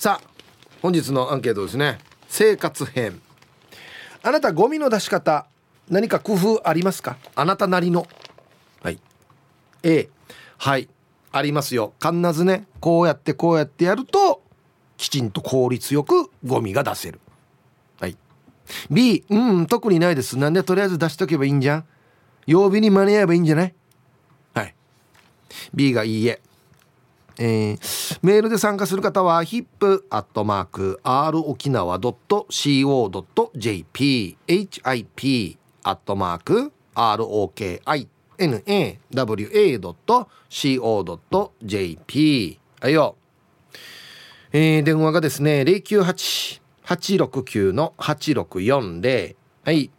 さあ本日のアンケートですね。生活編。あなたゴミの出し方何か工夫ありますか？あなたなりの。はい。A はい。ありますよ。必ずねこうやってこうやってやるときちんと効率よくゴミが出せる。はい。B うん特にないです。なんでとりあえず出しとけばいいんじゃん？曜日に間に合えばいいんじゃない？はい。B がいいえ。えー、メールで参加する方は hip.r 沖縄 .co.jp hip アットマーク ROKINAWA.co.jp はいよ、えー、電話がですね098-869の8640はい。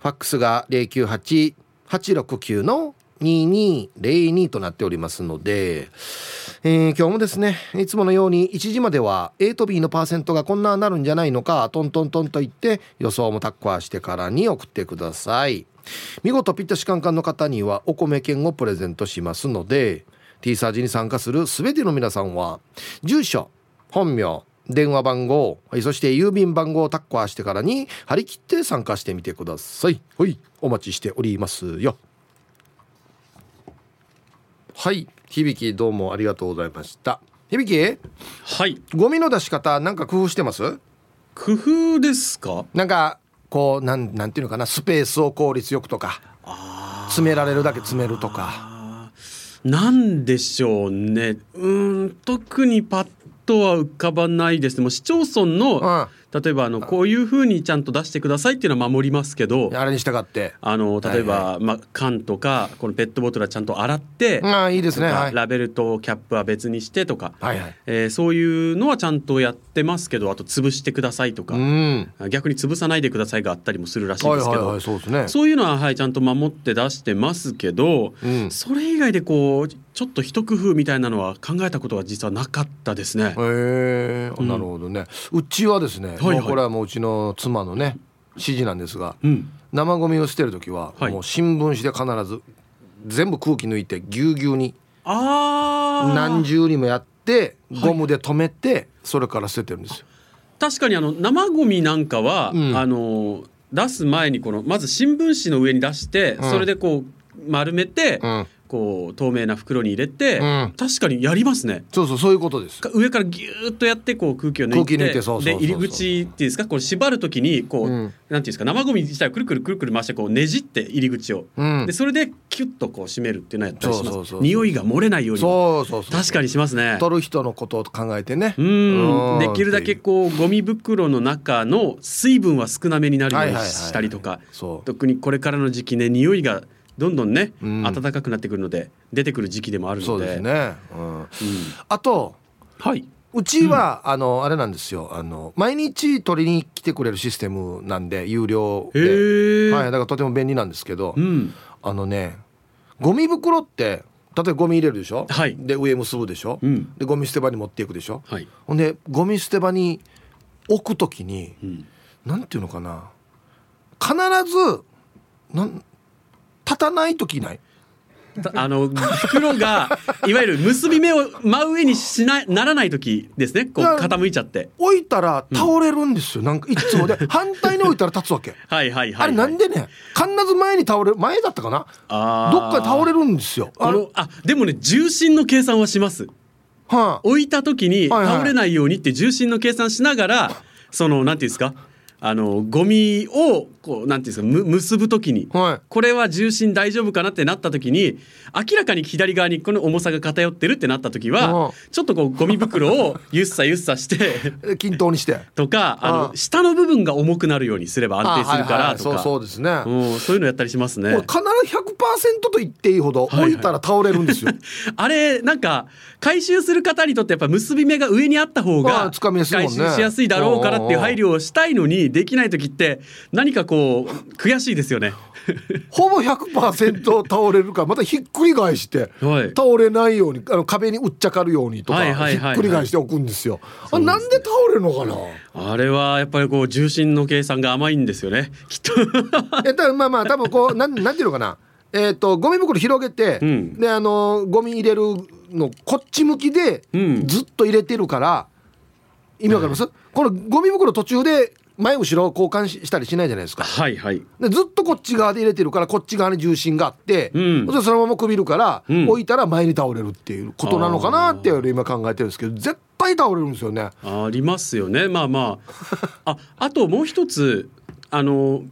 ファックスが098-869の2202となっておりますので、えー、今日もですねいつものように1時までは A と B のパーセントがこんななるんじゃないのかトントントンと言って予想もタッコアしてからに送ってください。見事ピッタシカンカンの方にはお米券をプレゼントしますので T サージに参加する全ての皆さんは住所本名電話番号そして郵便番号をタッコアしてからに張り切って参加してみてください。はいお待ちしておりますよ。はい。響どうもありがとうございました。響？はい。ゴミの出し方なんか工夫してます？工夫ですか？なんかこうなんなんていうのかな？スペースを効率よくとか詰められるだけ詰めるとか。なんでしょうね。うん特にパッとは浮かばないですね。もう市町村の、うん。例えばあのこういうふうにちゃんと出してくださいっていうのは守りますけどあれに従って。あの例えば、はいはい、まあ、缶とかこのペットボトルはちゃんと洗ってあいいですね、はい、ラベルとキャップは別にしてとか、はいはい、えー、そういうのはちゃんとやってますけどあと潰してくださいとか、うん、逆に潰さないでくださいがあったりもするらしいですけど、そうですね、そういうのは、はい、ちゃんと守って出してますけど、うん、それ以外でこうちょっと一工夫みたいなのは考えたことは実はなかったですね。へえ、なるほどね。うちはですね、はいはい、これはもううちの妻のね指示なんですが、うん、生ゴミを捨てる時は、はい、もう新聞紙で必ず全部空気抜いてぎゅうぎゅうに何重にもやってゴムで留めて、はい、それから捨ててるんですよ。確かにあの生ゴミなんかは、うん、あの出す前にこのまず新聞紙の上に出して、うん、それでこう丸めて、うんこう透明な袋に入れて、うん、確かにやりますね。そうそうそういうことです。上からギューッとやってこう空気を抜いてで入り口っていうんですか？これ縛るときにこう、うん、なんていうんですか？生ゴミ自体をくるくるくるくる回してこうねじって入り口を、うん、でそれでキュッとこう閉めるっていうのをやったりします。匂いが漏れないようにそうそうそう確かにしますね。取る人のことを考えてね。うん。できるだけこうゴミ袋の中の水分は少なめになるようにしたりとか、特にこれからの時期ね匂いがどんどんね、うん、暖かくなってくるので出てくる時期でもあるので。そうですね、うん、うん、あとはい。うちは、うん、あのあれなんですよ。あの毎日取りに来てくれるシステムなんで有料で、はい、だからとても便利なんですけど、うん、あのねゴミ袋って例えばゴミ入れるでしょ、はい、で上結ぶでしょ、うん、でゴミ捨て場に持っていくでしょ、はい、ほんでゴミ捨て場に置く時に、うん、なんていうのかな。必ずなん立たない時ない？あの袋がいわゆる結び目を真上にしなならない時ですね。こう傾いちゃって。置いたら倒れるんですよ、うん、なんかいつも。で 反対に置いたら立つわけ。はいはいはい、はい、あれなんでね？必ず前に倒れる前だったかな？あどっか倒れるんですよ。あのあでもね重心の計算はします。はあ、置いた時に倒れないようにって重心の計算しながら、はいはい、そのなんていうんですか？あのゴミをこうなんていうんですかむ結ぶ時に、はい、これは重心大丈夫かなってなった時に明らかに左側にこの重さが偏ってるってなった時はちょっとこうゴミ袋をゆっさゆっさして均等にして。とかあの下の部分が重くなるようにすれば安定するからとか。そうですね、うん、そういうのやったりしますね。必ず100%と言っていいほど置いたら倒れるんですよ、はいはい、あれなんか回収する方にとってやっぱ結び目が上にあった方が回収しやすいだろうからっていう配慮をしたいのにできない時って何かこう悔しいですよね。ほぼ100%倒れるからまたひっくり返して、はい、倒れないようにあの壁にうっちゃかるようにとか、ひっくり返しておくんですよ。あなんで倒れるのかな？あれはやっぱりこう重心の計算が甘いんですよね。きっと。えたまあまあ多分こう なんなんていうのかな？えっ、ー、とゴミ袋広げて、うん、であのゴミ入れるのこっち向きでずっと入れてるから、意味わかります、このゴミ袋途中で前後ろ交換したりしないじゃないですか。はいはい。でずっとこっち側で入れてるからこっち側に重心があって、うん、そのままくびるから、うん、置いたら前に倒れるっていうことなのかなって今考えてるんですけど絶対倒れるんですよね。ありますよね。まあまあ。ああともう一つあの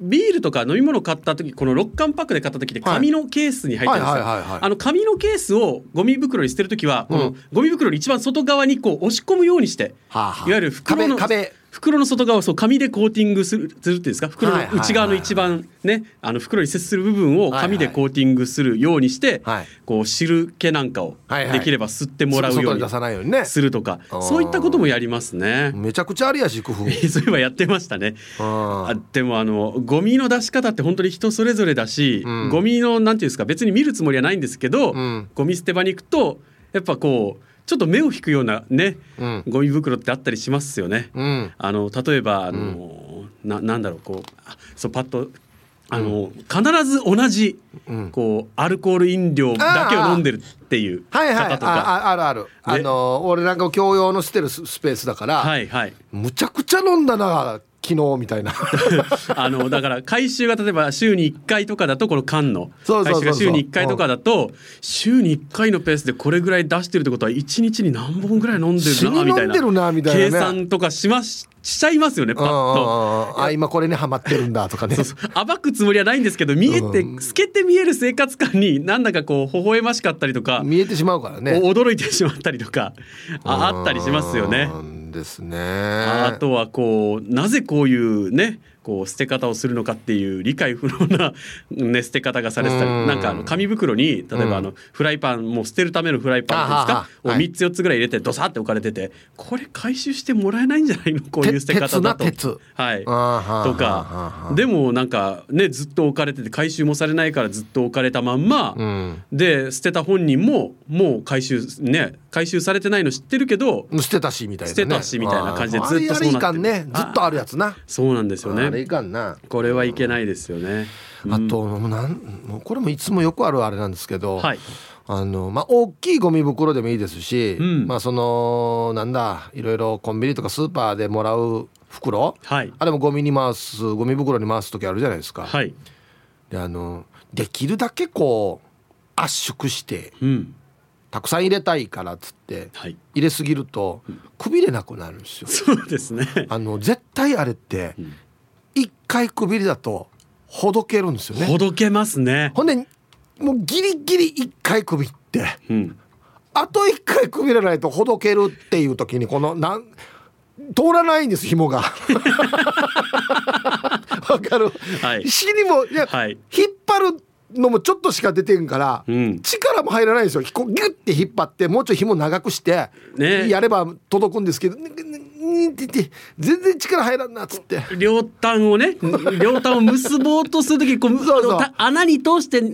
ビールとか飲み物買った時この6缶パックで買った時って紙のケースに入ってるんですよ。あの紙のケースをゴミ袋に捨てる時は、このゴミ袋の一番外側にこう押し込むようにして、いわゆる袋の壁袋の外側をそう紙でコーティングするするっていうんですか？袋の内側の一番ねあの袋に接する部分を紙でコーティングするようにして、こう汁気なんかをできれば吸ってもらうようにするとか、そういったこともやりますね。めちゃくちゃありやし工夫。そういえばやってましたね。あでもあのゴミの出し方って本当に人それぞれだし、うん、ゴミのなんていうんですか別に見るつもりはないんですけど、うん、ゴミ捨て場に行くとやっぱこうちょっと目を引くようなね、うん、ゴミ袋ってあったりしますよね。うん、あの例えばあの、うん、ななんだろうこうそうパッとあの、必ず同じ、こうアルコール飲料だけを飲んでるっていう方とか、はいはい、ああるある。あの俺なんか共用の捨てるスペースだから、はいはい、むちゃくちゃ飲んだな昨日みたいな。あのだから回収が例えば週に1回とかだとこの缶の。回収が週に1回とかだと週に1回のペースでこれぐらい出してるってことは1日に何本ぐらい飲んでるなみたいな。計算とかしまししちゃいますよねパッと。あ今これにはまってるんだとかね。暴くつもりはないんですけど見えて透けて見える生活感になんだかこう微笑ましかったりとか見えてしまうからね。驚いてしまったりとかああったりしますよね。ですね。あとはこうなぜこういうねこう捨て方をするのかっていう理解不能な、ね、捨て方がされてたりなんかあの紙袋に例えばあのフライパンもう捨てるためのフライパンですかを3つ4つぐらい入れてドサって置かれててこれ回収してもらえないんじゃないのこういう捨て方だと。はい、とか。でもなんかねずっと置かれてて回収もされないからずっと置かれたまんま、うん、で捨てた本人ももう回収ね回収されてないの知ってるけど捨てたしみたいな、ね、捨てたしみたいな感じでずっとそうなってね。ずっとあるやつな。そうなんですよねれいかんな。これはいけないですよね、うん、あとなんもうこれもいつもよくあるあれなんですけど、はい、あのまあ大きいゴミ袋でもいいですし、うん、まあそのなんだいろいろコンビニとかスーパーでもらう袋、はい、あれもゴミに回すゴミ袋に回す時あるじゃないですか。はい、であのできるだけこう圧縮して、うん、たくさん入れたいからっつって、はい、入れすぎるとくびれなくなるんですよ。そうですね。あの絶対あれって、うん一回くびりだとほどけるんですよね。ほどけますね。ほんでもうギリギリ一回くびって、うん、あと一回くびらないとほどけるっていう時にこのなん通らないんです紐が。わかる、はい、にもいや、はい、引っ張るのもちょっとしか出てんから、うん、力も入らないんですよ。ギュッて引っ張ってもうちょい紐長くして、ね、やれば届くんですけど、ねってて全然力入らんなっつって。両端をね両端を結ぼうとする時こうそうそう。穴に通してね、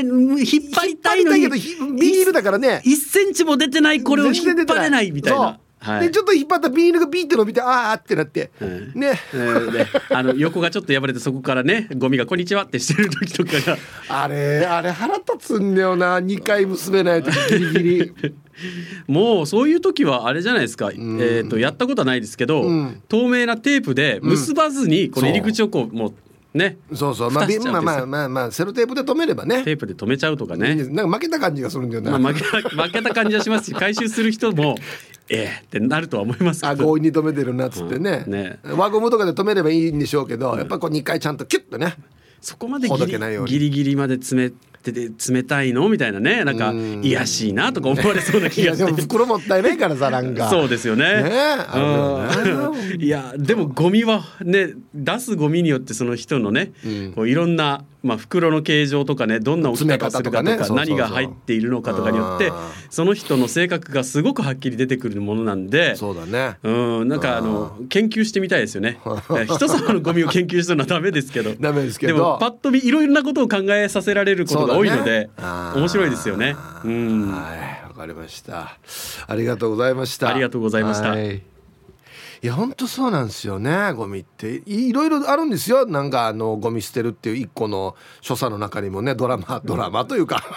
うん、引っ張りたいのにビールだからね。1センチも出てないこれを引っ張れないみたいな。はい、でちょっと引っ張ったビールがビーって伸びてああってなって、うん、ね、えー、あの横がちょっと破れてそこからねゴミが「こんにちは」ってしてる時とかが。あれあれ腹立つんだよな。2回結べない時ギリギリ。もうそういう時はあれじゃないですか、うん、えーと、やったことはないですけど、うん、透明なテープで結ばずにこの入り口をこうもうねそうそう。まあまあまあまあまあセロテープで止めればね。テープで止めちゃうとかね。なんか負けた感じがするんだよな、まあ、負けた負けた感じはしますし回収する人も ええってなるとは思いますあ強引に止めてるなっつってね。うん。ね、輪ゴムとかで止めればいいんでしょうけど、うん、やっぱこう2回ちゃんとキュッとね。そこまでギリギリまで詰めってて冷たいのみたいなねなんかいやしいなとか思われそうな気がして。袋もったいないからさなんか。そうですよね。ねいやでもゴミはね出すゴミによってその人のね、うん、こういろんなまあ、袋の形状とかねどんな置き方するかとか何が入っているのかとかによってその人の性格がすごくはっきり出てくるものなんでそうだね。うんなんかあの研究してみたいですよね。人様のゴミを研究するのはダメですけど。ダメですけど。でもパッと見いろいろなことを考えさせられることが多いので、ね、面白いですよね。うん。はいわかりました。ありがとうございました。ありがとうございました、はいいや本当そうなんですよねゴミって。いろいろあるんですよ。なんかあのゴミ捨てるっていう一個の所作の中にもねドラマドラマというか。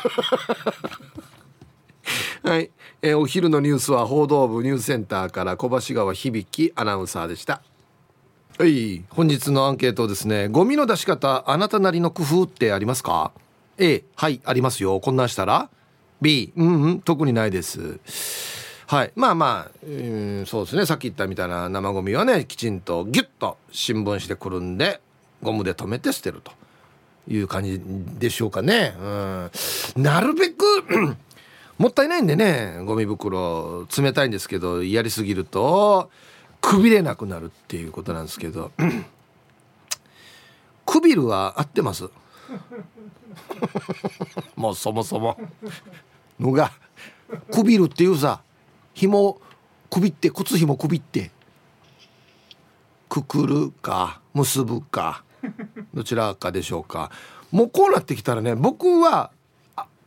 はい、えー、お昼のニュースは報道部ニュースセンターから小橋川響アナウンサーでした。はい。本日のアンケートですね。ゴミの出し方あなたなりの工夫ってありますか？A はいありますよ。こんなんしたら。B うんうん特にないですはい。まあまあ、うん、そうですね。さっき言ったみたいな生ゴミはねきちんとギュッと新聞紙でくるんでゴムで留めて捨てるという感じでしょうかね、うん、なるべく もったいないんでねゴミ袋冷たいんですけどやりすぎるとくびれなくなるっていうことなんですけど くびるは合ってます？もうそもそも。のがくびるっていうさ紐くびって靴紐くびって。くくるか結ぶか どちらかでしょうか。もうこうなってきたらね僕は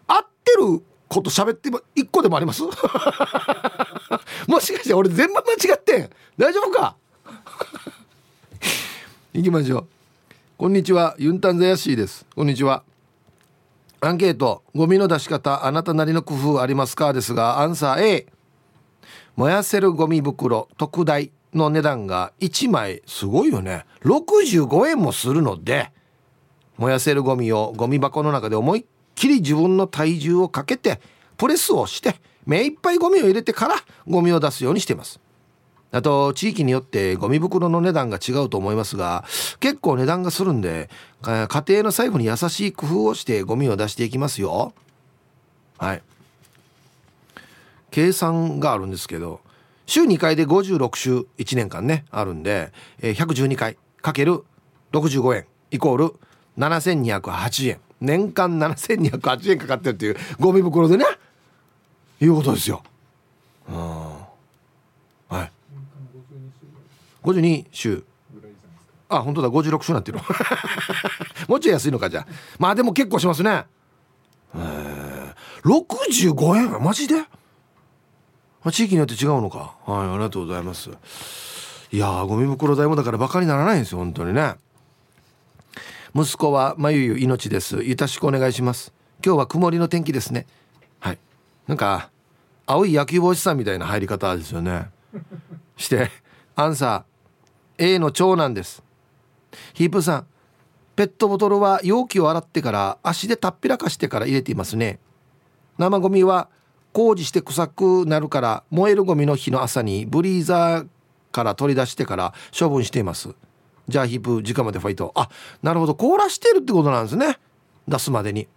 合ってること喋っても一個でもあります？もしかして俺全部間違ってん？大丈夫か？行きましょう。こんにちはユンタンザヤシーです。こんにちは。アンケートゴミの出し方あなたなりの工夫ありますか？ですがアンサー A 燃やせるゴミ袋特大の値段が1枚すごいよね。65円もするので燃やせるゴミをゴミ箱の中で思いっきり自分の体重をかけてプレスをして目いっぱいゴミを入れてからゴミを出すようにしています。あと地域によってゴミ袋の値段が違うと思いますが結構値段がするんで家庭の財布に優しい工夫をしてゴミを出していきますよ。はい。計算があるんですけど週2回で56週1年間ねあるんで112回かける65円イコール7208円。年間7208円かかってるっていうゴミ袋でねいうことですよ。うん、はい。52週。あ本当だ。56週なってる。もうちょい安いのかじゃあ。まあでも結構しますね。え65円？マジで？地域によって違うのか。はいありがとうございます。いやゴミ袋代もだからバカにならないんですよ本当にね。息子はまゆゆ命です。よろしくお願いします。今日は曇りの天気ですね。はい。なんか青い野球帽子さんみたいな入り方ですよね。してアンサー A の長男です。ヒープさんペットボトルは容器を洗ってから足でたっぴらかしてから入れていますね。生ゴミは工事して臭くなるから燃えるゴミの日の朝にブリーザーから取り出してから処分しています。じゃあヒープ直までファイト。あなるほど。凍らしてるってことなんですね。出すまでに。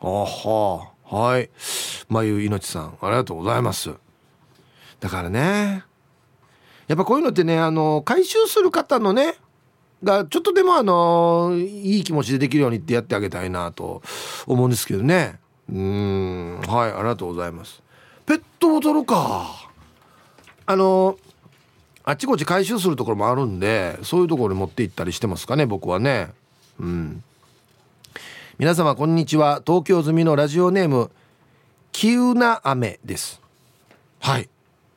あははい。眉いのちさんありがとうございます。だからねやっぱこういうのってねあの回収する方のねがちょっとでもあのいい気持ちでできるようにってやってあげたいなと思うんですけどね。うん。はいありがとうございます。ペットボトルか。あのあっちこっち回収するところもあるんでそういうところに持って行ったりしてますかね僕はね。うん。皆様こんにちは。東京済みのラジオネーム急な雨です。はい。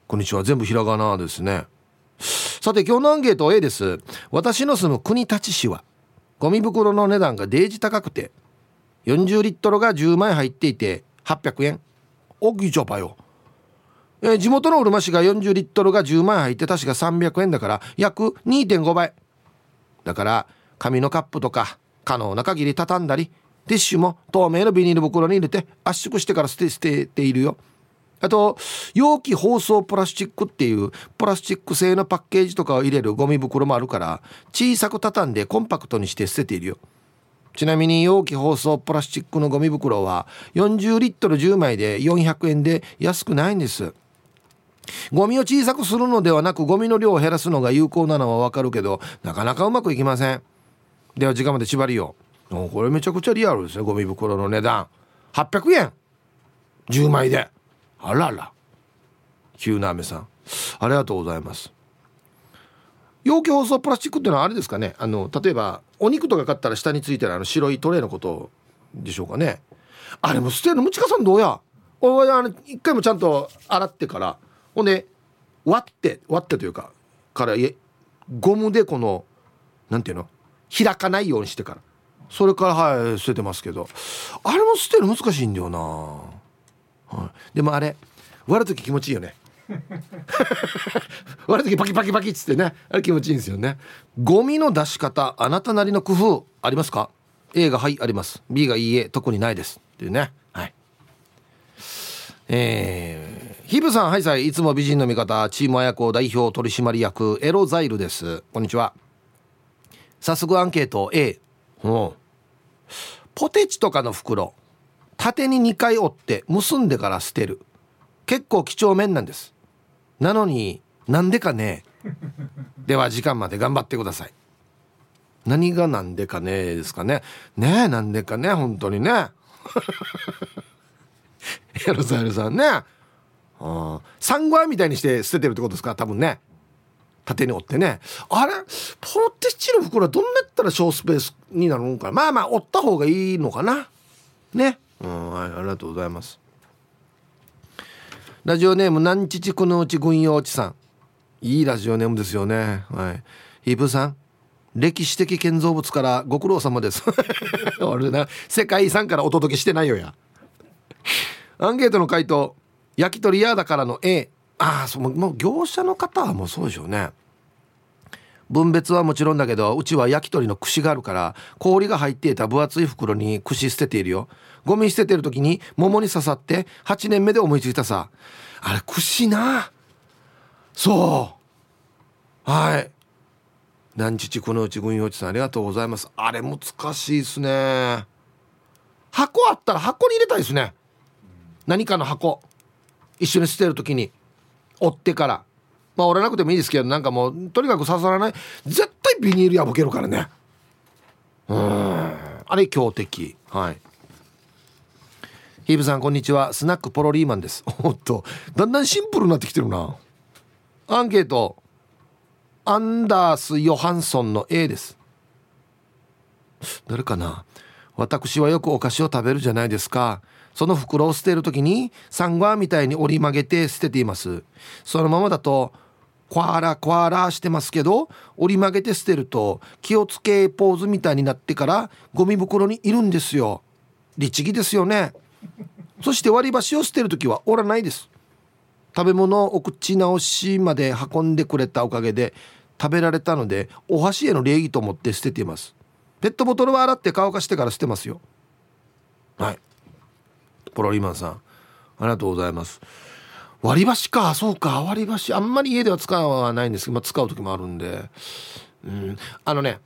こんにちは。全部ひらがなですね。さて今日のアンケート A です。私の住む国立市はゴミ袋の値段がデージ高くて40リットルが10枚入っていて800円。大きいちょぱよ。えー、地元のうるま市が40リットルが10万入って確か300円だから約2.5倍。だから紙のカップとか可能な限り畳んだりティッシュも透明のビニール袋に入れて圧縮してから捨て捨てているよ。あと容器包装プラスチックっていうプラスチック製のパッケージとかを入れるゴミ袋もあるから小さく畳んでコンパクトにして捨てているよ。ちなみに容器包装プラスチックのゴミ袋は40リットル10枚で400円で安くないんです。ゴミを小さくするのではなくゴミの量を減らすのが有効なのはわかるけどなかなかうまくいきません。では時間まで縛りよこれめちゃくちゃリアルですねゴミ袋の値段。800円。10枚で。あらら。急な雨さん。ありがとうございます。容器包装プラスチックっていうのはあれですかね？あの例えばお肉とか買ったら下についてるあの白いトレーのことでしょうかね？あれも捨てるのむちかさんどうや？俺あの一回もちゃんと洗ってからほんで割って割ってというかからいえゴムでこのなんていうの？開かないようにしてから。それからはい捨ててますけど。あれも捨てる難しいんだよな。はい、でもあれ割る時気持ちいいよね。割る時パキパキパキっつってね。あれ気持ちいいんですよね。ゴミの出し方あなたなりの工夫ありますか？A がはいあります。B がいいえ特にないです。っていうね。はい。えー、ヒブさんはいさい。いつも美人の味方チーム綾子代表取締役エロザイルです。こんにちは。早速アンケート A う。んポテチとかの袋縦に2回折って結んでから捨てる。結構几帳面なんです。なのになんでかねでは時間まで頑張ってください。何がなんでかねですかね。ねえなんでかね本当にね。エロザイルさんね。サンゴアみたいにして捨ててるってことですか？多分ね。縦に折ってね。あれ？ポテチの袋はどんなやったら小スペースになるのかまあまあ折った方がいいのかな？ね。うんはいありがとうございます。ラジオネーム南父くのうち軍用地さん。いいラジオネームですよね。はい。ヒープさん。歴史的建造物からご苦労様です。俺な世界遺産からお届けしてないよや。アンケートの回答。焼き鳥屋だからの A ああもう業者の方はもうそうでしょうね。分別はもちろんだけどうちは焼き鳥の串があるから氷が入っていた分厚い袋に串捨てているよ。ゴミ捨ててる時に桃に刺さって8年目で思いついたさ。あれ串な。そう。はい。南父このうち軍用地さんありがとうございます。あれ難しいですね。箱あったら箱に入れたいですね。何かの箱。一緒に捨てる時に。折ってから。まあ折らなくてもいいですけどなんかもうとにかく刺さらない。絶対ビニール破けるからね。うん。あれ強敵。はい。ヒーブさんこんにちは。スナックポロリーマンです。おっと。だんだんシンプルになってきてるな。アンケート。アンダース・ヨハンソンの A です。誰かな。私はよくお菓子を食べるじゃないですか。その袋を捨てる時にサンゴアみたいに折り曲げて捨てています。そのままだとコアラコアラしてますけど折り曲げて捨てると気をつけポーズみたいになってからゴミ袋にいるんですよ。律儀ですよね。そして割り箸を捨てる時は折らないです。食べ物をお口直しまで運んでくれたおかげで食べられたのでお箸への礼儀と思って捨てています。ペットボトルは洗って乾かしてから捨てますよ。はい。ポロリマンさん。ありがとうございます。割り箸か。そうか。割り箸。あんまり家では使わないんですけど、まあ、使う時もあるんで。うん。あのね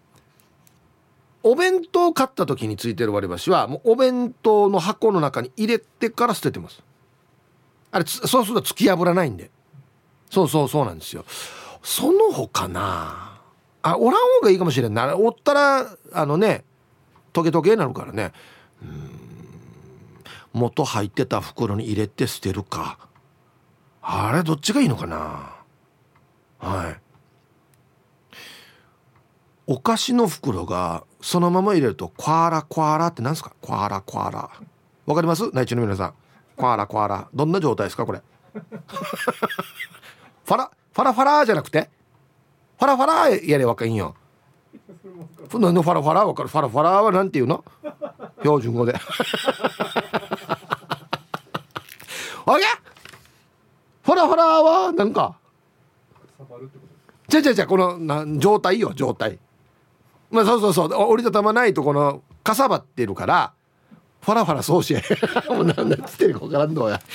お弁当買った時についてる割り箸はもうお弁当の箱の中に入れてから捨ててます。あれそうすると突き破らないんで。そうそうそうなんですよ。その他なあおらん方がいいかもしれんな。おったらあのねトゲトゲになるからね。うん。元入ってた袋に入れて捨てるか。あれどっちがいいのかな？はい。お菓子の袋がそのまま入れるとコアラコアラって何ですか？コアラコアラ。わかります？内地の皆さん。コアラコアラ。どんな状態ですか？これ。ファラファラファラじゃなくて？ファラファラやれわかんよ。何のファラファラ？わかる？ファラファラはなんていうの？標準語で。あげファラファラはなんか。じゃじゃじゃこのな状態よ状態。まあそうそうそう。折りたたまないとこのかさばってるからファラファラそうし もう何だっつってるか分からんのや。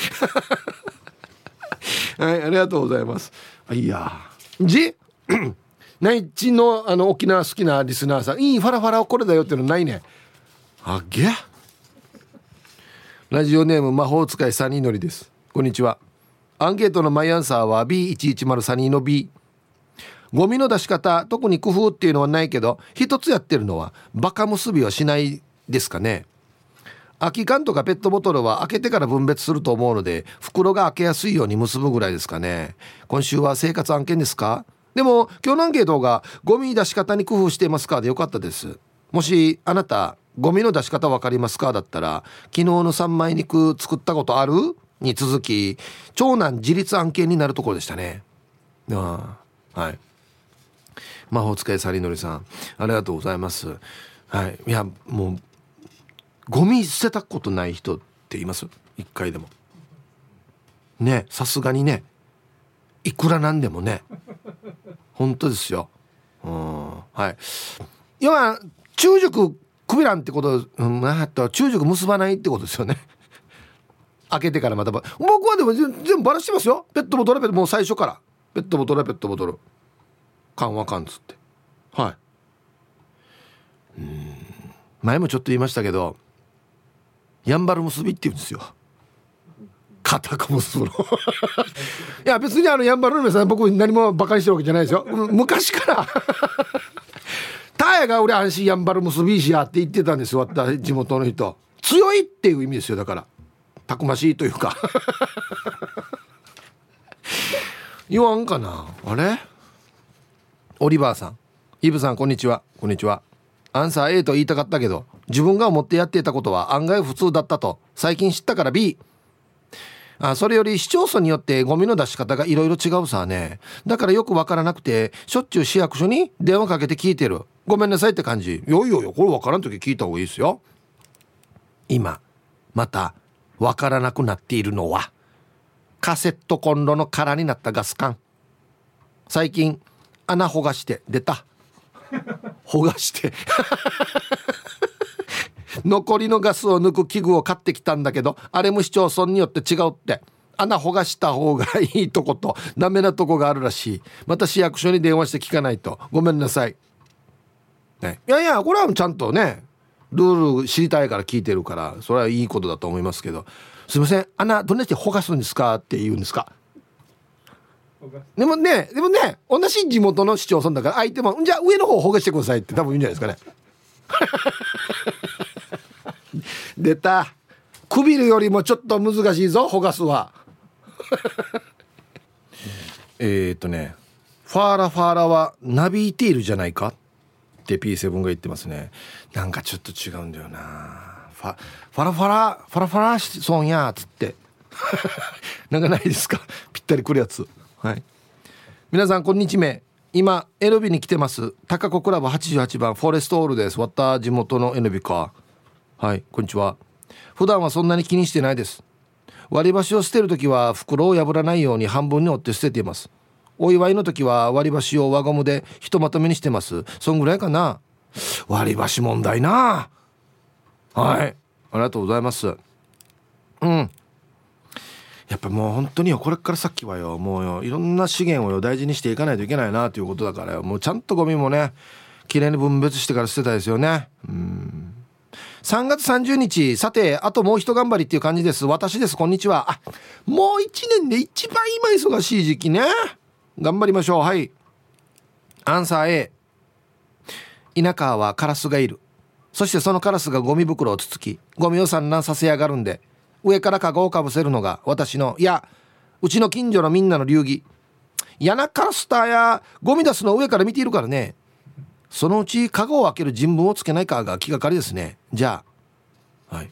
はいありがとうございます。いや。じ 内地のあの沖縄好きなリスナーさんいいファラファラこれだよっていうのないね。あげ。ラジオネーム魔法使いサニーのりです。こんにちは。アンケートのマイアンサーは B110 サニーの B ゴミの出し方特に工夫っていうのはないけど一つやってるのはバカ結びはしないですかね。空き缶とかペットボトルは開けてから分別すると思うので袋が開けやすいように結ぶぐらいですかね。今週は生活案件ですか？でも今日のアンケートがゴミ出し方に工夫していますかでよかったです。もしあなたゴミの出し方分かりますかだったら昨日の三枚肉作ったことある？に続き長男自立案件になるところでしたね。あはい。魔法使いサリノリさんありがとうございます。はい。いやもうゴミ捨てたことない人っています？一回でも。ねさすがにね。いくらなんでもね。本当ですよ。うんはい。要は中熟クビランってこと、うん、なと中熟結ばないってことですよね。開けてからまた僕はでも全部バラしてますよ。ペットボトルペットもう最初から。ペットボトルペットボトル。缶は缶つって。はい。うん。前もちょっと言いましたけどやんばる結びって言うんですよ。肩か結ぶのいや別にあのやんばるの皆さん僕何もバカにしてるわけじゃないですよ。昔から。ターヤが俺安心やんばる結び石やって言ってたんですよ地元の人。強いっていう意味ですよだから。たくましいというか。言わんかな。あれ？オリバーさん。イブさんこんにちは。こんにちは。アンサー A と言いたかったけど自分が思ってやっていたことは案外普通だったと最近知ったから B あそれより市町村によってゴミの出し方がいろいろ違うさね。だからよくわからなくてしょっちゅう市役所に電話かけて聞いてる。ごめんなさいって感じ。よいよいよこれわからん時聞いた方がいいですよ。今またわからなくなっているのは。カセットコンロの空になったガス管。最近穴ほがして出た。ほがして。残りのガスを抜く器具を買ってきたんだけどあれも市町村によって違うって。穴ほがした方がいいとことダメなとこがあるらしい。また市役所に電話して聞かないと。ごめんなさい、ね、いやいやこれはちゃんとねルール知りたいから聞いてるからそれはいいことだと思いますけどすいません穴どんなしてほがすんですかって言うんですか？でもねでもね同じ地元の市町村だから相手もじゃあ上の方ほがしてくださいって多分言うんじゃないですかね。出た。くびるよりもちょっと難しいぞほがすは。えっとねファーラファーラはなびいているじゃないか？P7 が言ってますね。なんかちょっと違うんだよな。ファファラファラファラファラしそうやっつって。なんかないですか？ぴったりくるやつ。はい。皆さんこんにちは今 NB に来てます。高子クラブ88番フォレストオールです。わた地元の NB か。はいこんにちは。普段はそんなに気にしてないです。割り箸を捨てる時は袋を破らないように半分に折って捨てています。お祝いの時は割り箸を輪ゴムでひとまとめにしてます。そんぐらいかな。割り箸問題な。はい。ありがとうございます。うん。やっぱもう本当によこれからさっきはよもうよいろんな資源をよ大事にしていかないといけないなということだからよ。もうちゃんとゴミもねきれいに分別してから捨てたいですよね。うん。3月30日さてあともう一頑張りっていう感じです。私です。こんにちは。あもう1年で一番今忙しい時期ね。頑張りましょう。はい。アンサー A 田舎はカラスがいる。そしてそのカラスがゴミ袋をつつきゴミを散乱させやがるんで上からカゴをかぶせるのが私のいやうちの近所のみんなの流儀。嫌なカラスターやゴミ出すの上から見ているからね。そのうちカゴを開ける人文をつけないかが気がかりですね。じゃあはい。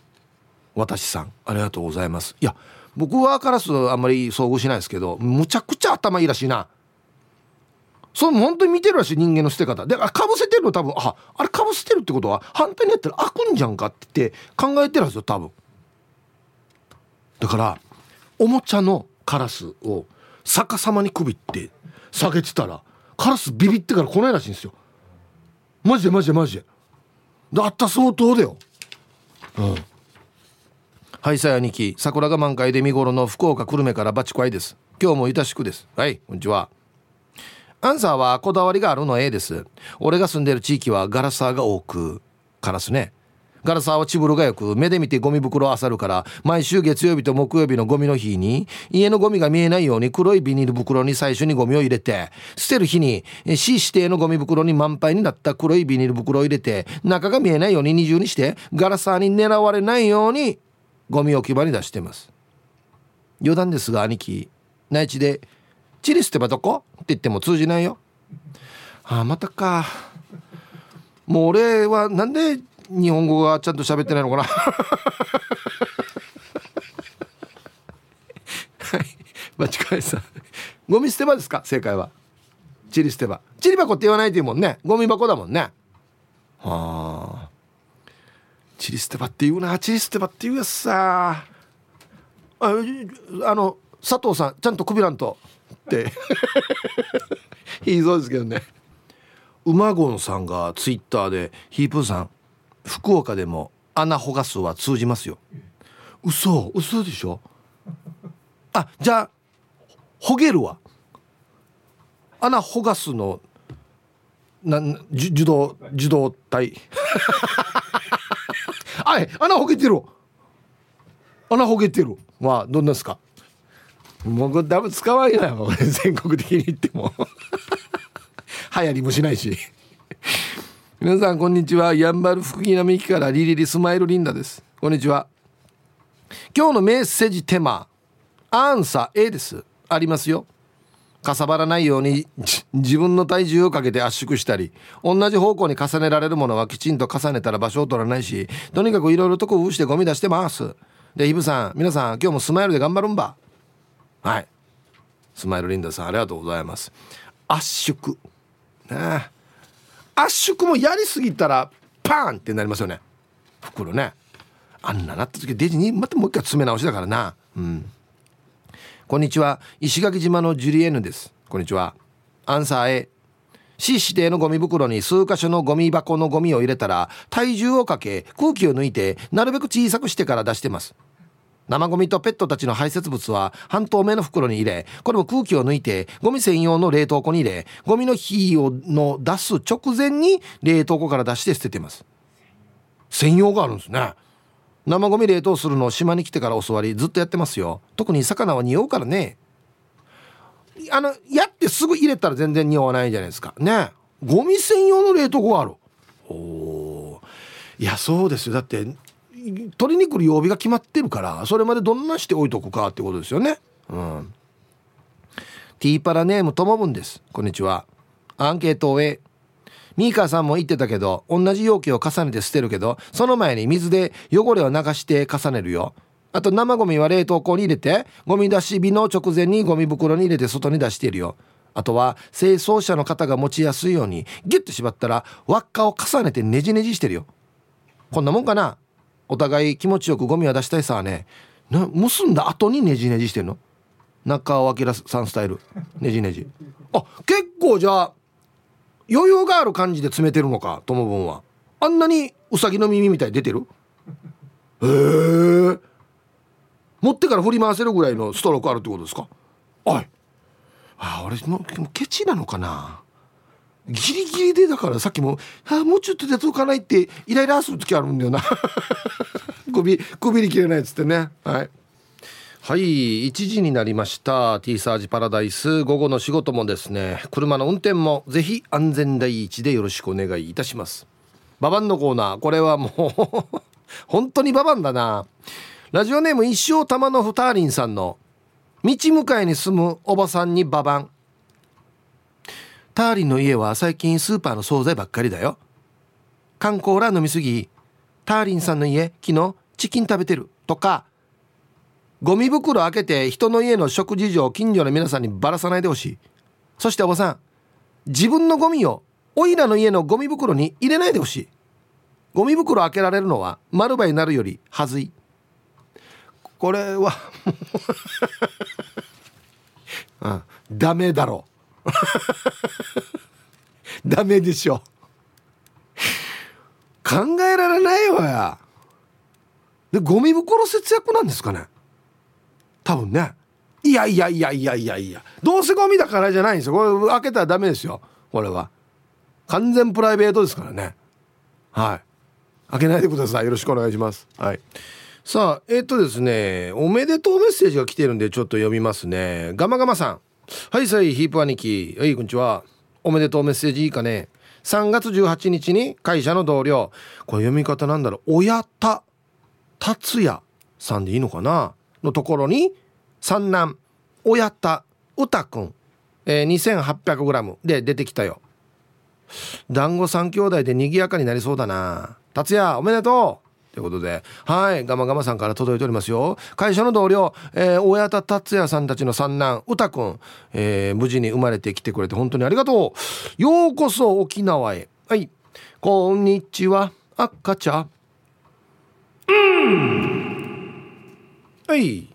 私さんありがとうございます。いや僕はカラスあんまり遭遇しないですけどむちゃくちゃ頭いいらしいな。そう本当に見てるらしい人間の捨て方。でかぶせてるの多分ああれかぶせてるってことは反対にやったら開くんじゃんかって考えてるんですよ多分。だからおもちゃのカラスを逆さまに首って下げてたらカラスビビってから来ないらしいんですよ。マジでマジでマジで。だった相当だよ。うん。はいさや兄貴桜が満開で見頃の福岡久留米からバチコアイです。今日もいたしくです。はいこんにちは。アンサーはこだわりがあるの A です。俺が住んでる地域はガラサーが多く。カラスね。ガラサーはチブルがよく目で見てゴミ袋を漁るから毎週月曜日と木曜日のゴミの日に家のゴミが見えないように黒いビニール袋に最初にゴミを入れて捨てる日に市指定のゴミ袋に満杯になった黒いビニール袋を入れて中が見えないように二重にしてガラサーに狙われないようにゴミ置き場に出してます。余談ですが兄貴内地で「チリ捨てばどこ?」って言っても通じないよ。ああまたか。もう俺はなんで日本語がちゃんと喋ってないのかな？はい。間違えさゴミ捨て場ですか？正解は。チリ捨て場。チリ箱って言わないというもんね。ゴミ箱だもんね。はあ。チリ捨て場って言うな。チリ捨て場って言うやつさ。ああの佐藤さんちゃんと首らんと。言いそうですけどね。馬ゴさんがツイッターで「ヒープーさん福岡でも穴ほがすは通じますよ」嘘嘘でしょ？あじゃあほげるわ。穴ほがすのなん受動受動体。あい穴ほげてる。穴ほげてる。はどんなですか？もう多分使わんよ 全国的に言っても。流行りもしないし。皆さんこんにちは。やんばる福木並木からリリリスマイルリンダです。こんにちは。今日のメッセージテーマアンサー A です。ありますよ。かさばらないように自分の体重をかけて圧縮したり同じ方向に重ねられるものはきちんと重ねたら場所を取らないしとにかくいろいろと工夫してゴミ出してます。でイブさん皆さん今日もスマイルで頑張るんば。はい。スマイルリンダさんありがとうございます。圧縮。ね圧縮もやりすぎたらパーンってなりますよね。袋ね。あんななった時デジにまたもう一回詰め直しだからな。うん。こんにちは。石垣島のジュリエヌです。こんにちは。アンサー A 市指定のゴミ袋に数箇所のゴミ箱のゴミを入れたら体重をかけ空気を抜いてなるべく小さくしてから出してます。生ゴミとペットたちの排泄物は半透明の袋に入れこれも空気を抜いてゴミ専用の冷凍庫に入れゴミの火をの出す直前に冷凍庫から出して捨ててます。専用があるんですね。生ゴミ冷凍するのを島に来てから教わりずっとやってますよ。特に魚は匂うからね。あのやってすぐ入れたら全然匂わないじゃないですか。ね。ゴミ専用の冷凍庫がある。おいやそうですよ。だって取りに来る曜日が決まってるからそれまでどんなして置いとくかってことですよね。うん。ティーパラネームともぶんです。こんにちは。アンケートを A ミーカーさんも言ってたけど同じ容器を重ねて捨てるけどその前に水で汚れを流して重ねるよ。あと生ゴミは冷凍庫に入れてゴミ出し日の直前にゴミ袋に入れて外に出しているよ。あとは清掃者の方が持ちやすいようにギュッと縛ったら輪っかを重ねてねじねじしてるよ。こんなもんかな？お互い気持ちよくゴミは出したいさね。な結んだ後にねじねじしてんの？中尾明さんスタイル。ねじねじあ結構じゃあ余裕がある感じで詰めてるのか友分は。あんなにウサギの耳みたいに出てる？へえ。持ってから振り回せるぐらいのストロークあるってことですか？おい。あ俺もケチなのかな？ギリギリでだからさっきも「あもうちょっとで届かない」ってイライラする時あるんだよな。首首に切れないっつってね。はい。はい1時になりました。T サージパラダイス午後の仕事もですね。車の運転もぜひ安全第一でよろしくお願いいたします。ババンのコーナー。これはもう 本当にババンだな。ラジオネーム一生玉のふたーりんさんの道向かいに住むおばさんにババン。ターリンの家は最近スーパーの惣菜ばっかりだよ。観光ら飲みすぎターリンさんの家昨日チキン食べてるとかゴミ袋開けて人の家の食事情近所の皆さんにばらさないでほしい。そしておばさん自分のゴミをおいらの家のゴミ袋に入れないでほしい。ゴミ袋開けられるのは丸場になるよりはずい。これはう ん、ダメだろう ダメでしょ。考えられないわや。でゴミ袋節約なんですかね。多分ね。いやいやいやいやいやいや。どうせゴミだからじゃないんですよ。これ開けたらダメですよ。これは。完全プライベートですからね。はい。開けないでください。よろしくお願いします。はい。さあえっ、とですねおめでとうメッセージが来てるんでちょっと読みますね。ガマガマさん。はいさいヒープ兄貴。はいこんにちは。おめでとうメッセージいいかね。3月18日に会社の同僚。これ読み方なんだろう。親田達也さんでいいのかな？のところに三男親田歌くん、えー、2800g で出てきたよ。団子3兄弟で賑やかになりそうだな。達也おめでとう。ということではいガマガマさんから届いておりますよ。会社の同僚、えー、親田達也さんたちの三男歌くん、えー、無事に生まれてきてくれて本当にありがとう。ようこそ沖縄へ。はいこんにちは赤ちゃん。うん。はい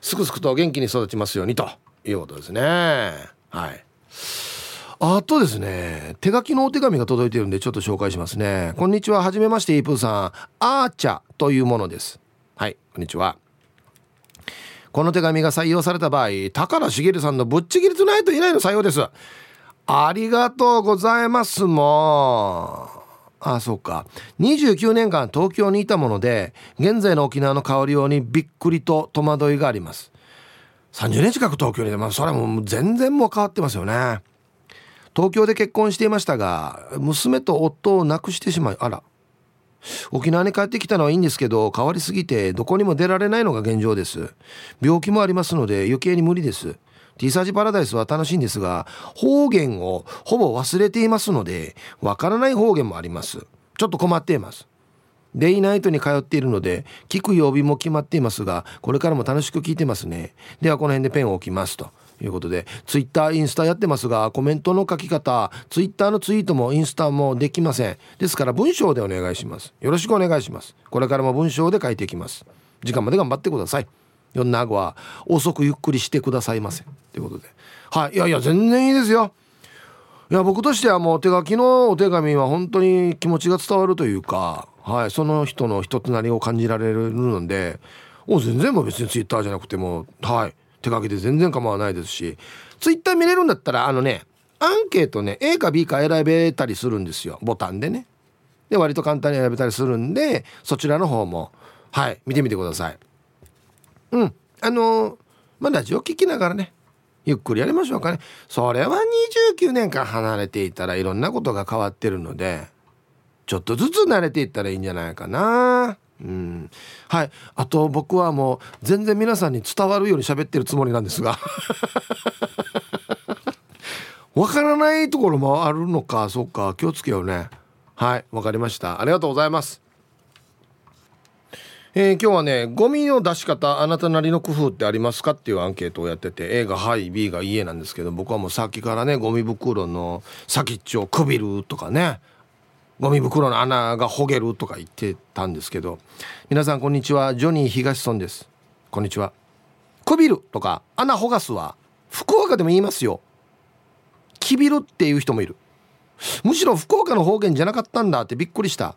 すくすくと元気に育ちますようにということですね。はい。あとですね手書きのお手紙が届いてるんでちょっと紹介しますね。こんにちははじめましてイープーさん。アーチャというものです。はいこんにちは。この手紙が採用された場合高良茂さんのぶっちぎりとないといないの採用です。ありがとうございますもう。あそうか29年間東京にいたもので現在の沖縄の香りようにびっくりと戸惑いがあります。30年近く東京にいて、まあ、それはもう全然もう変わってますよね。東京で結婚していましたが娘と夫を亡くしてしまいあら。沖縄に帰ってきたのはいいんですけど変わりすぎてどこにも出られないのが現状です。病気もありますので余計に無理です。T サージパラダイスは楽しいんですが方言をほぼ忘れていますのでわからない方言もあります。ちょっと困っています。デイナイトに通っているので聞く曜日も決まっていますがこれからも楽しく聞いてますね。ではこの辺でペンを置きますと。いうことでツイッターインスタやってますがコメントの書き方ツイッターのツイートもインスタもできません。ですから文章でお願いします。よろしくお願いします。これからも文章で書いていきます。時間まで頑張ってください。よんなごは遅くゆっくりしてくださいませということで。はい。いやいや全然いいですよ。いや僕としてはもう手書きのお手紙は本当に気持ちが伝わるというか、はい、その人の人となりを感じられるのでお全然も別にツイッターじゃなくてもはい。手書きで全然構わないですしツイッター見れるんだったらあのねアンケートね A か B か選べたりするんですよ。ボタンでね。で割と簡単に選べたりするんでそちらの方も。はい見てみてください。うんあのー、まあラジオ聞きながらねゆっくりやりましょうかね。それは29年間離れていたらいろんなことが変わってるのでちょっとずつ慣れていったらいいんじゃないかな。うん。はい。あと僕はもう全然皆さんに伝わるように喋ってるつもりなんですが。わからないところもあるのかそっか。気をつけようね。はい。わかりました。ありがとうございます。えー、今日はねゴミの出し方あなたなりの工夫ってありますかっていうアンケートをやってて A が「はい B が「いいえ」なんですけど僕はもうさっきからねゴミ袋の先っちょをくびるとかね。ゴミ袋の穴がほげるとか言ってたんですけど皆さんこんにちは。ジョニー東村です。こんにちは。くびるとか穴ほがすは福岡でも言いますよ。きびるっていう人もいる。むしろ福岡の方言じゃなかったんだってびっくりした。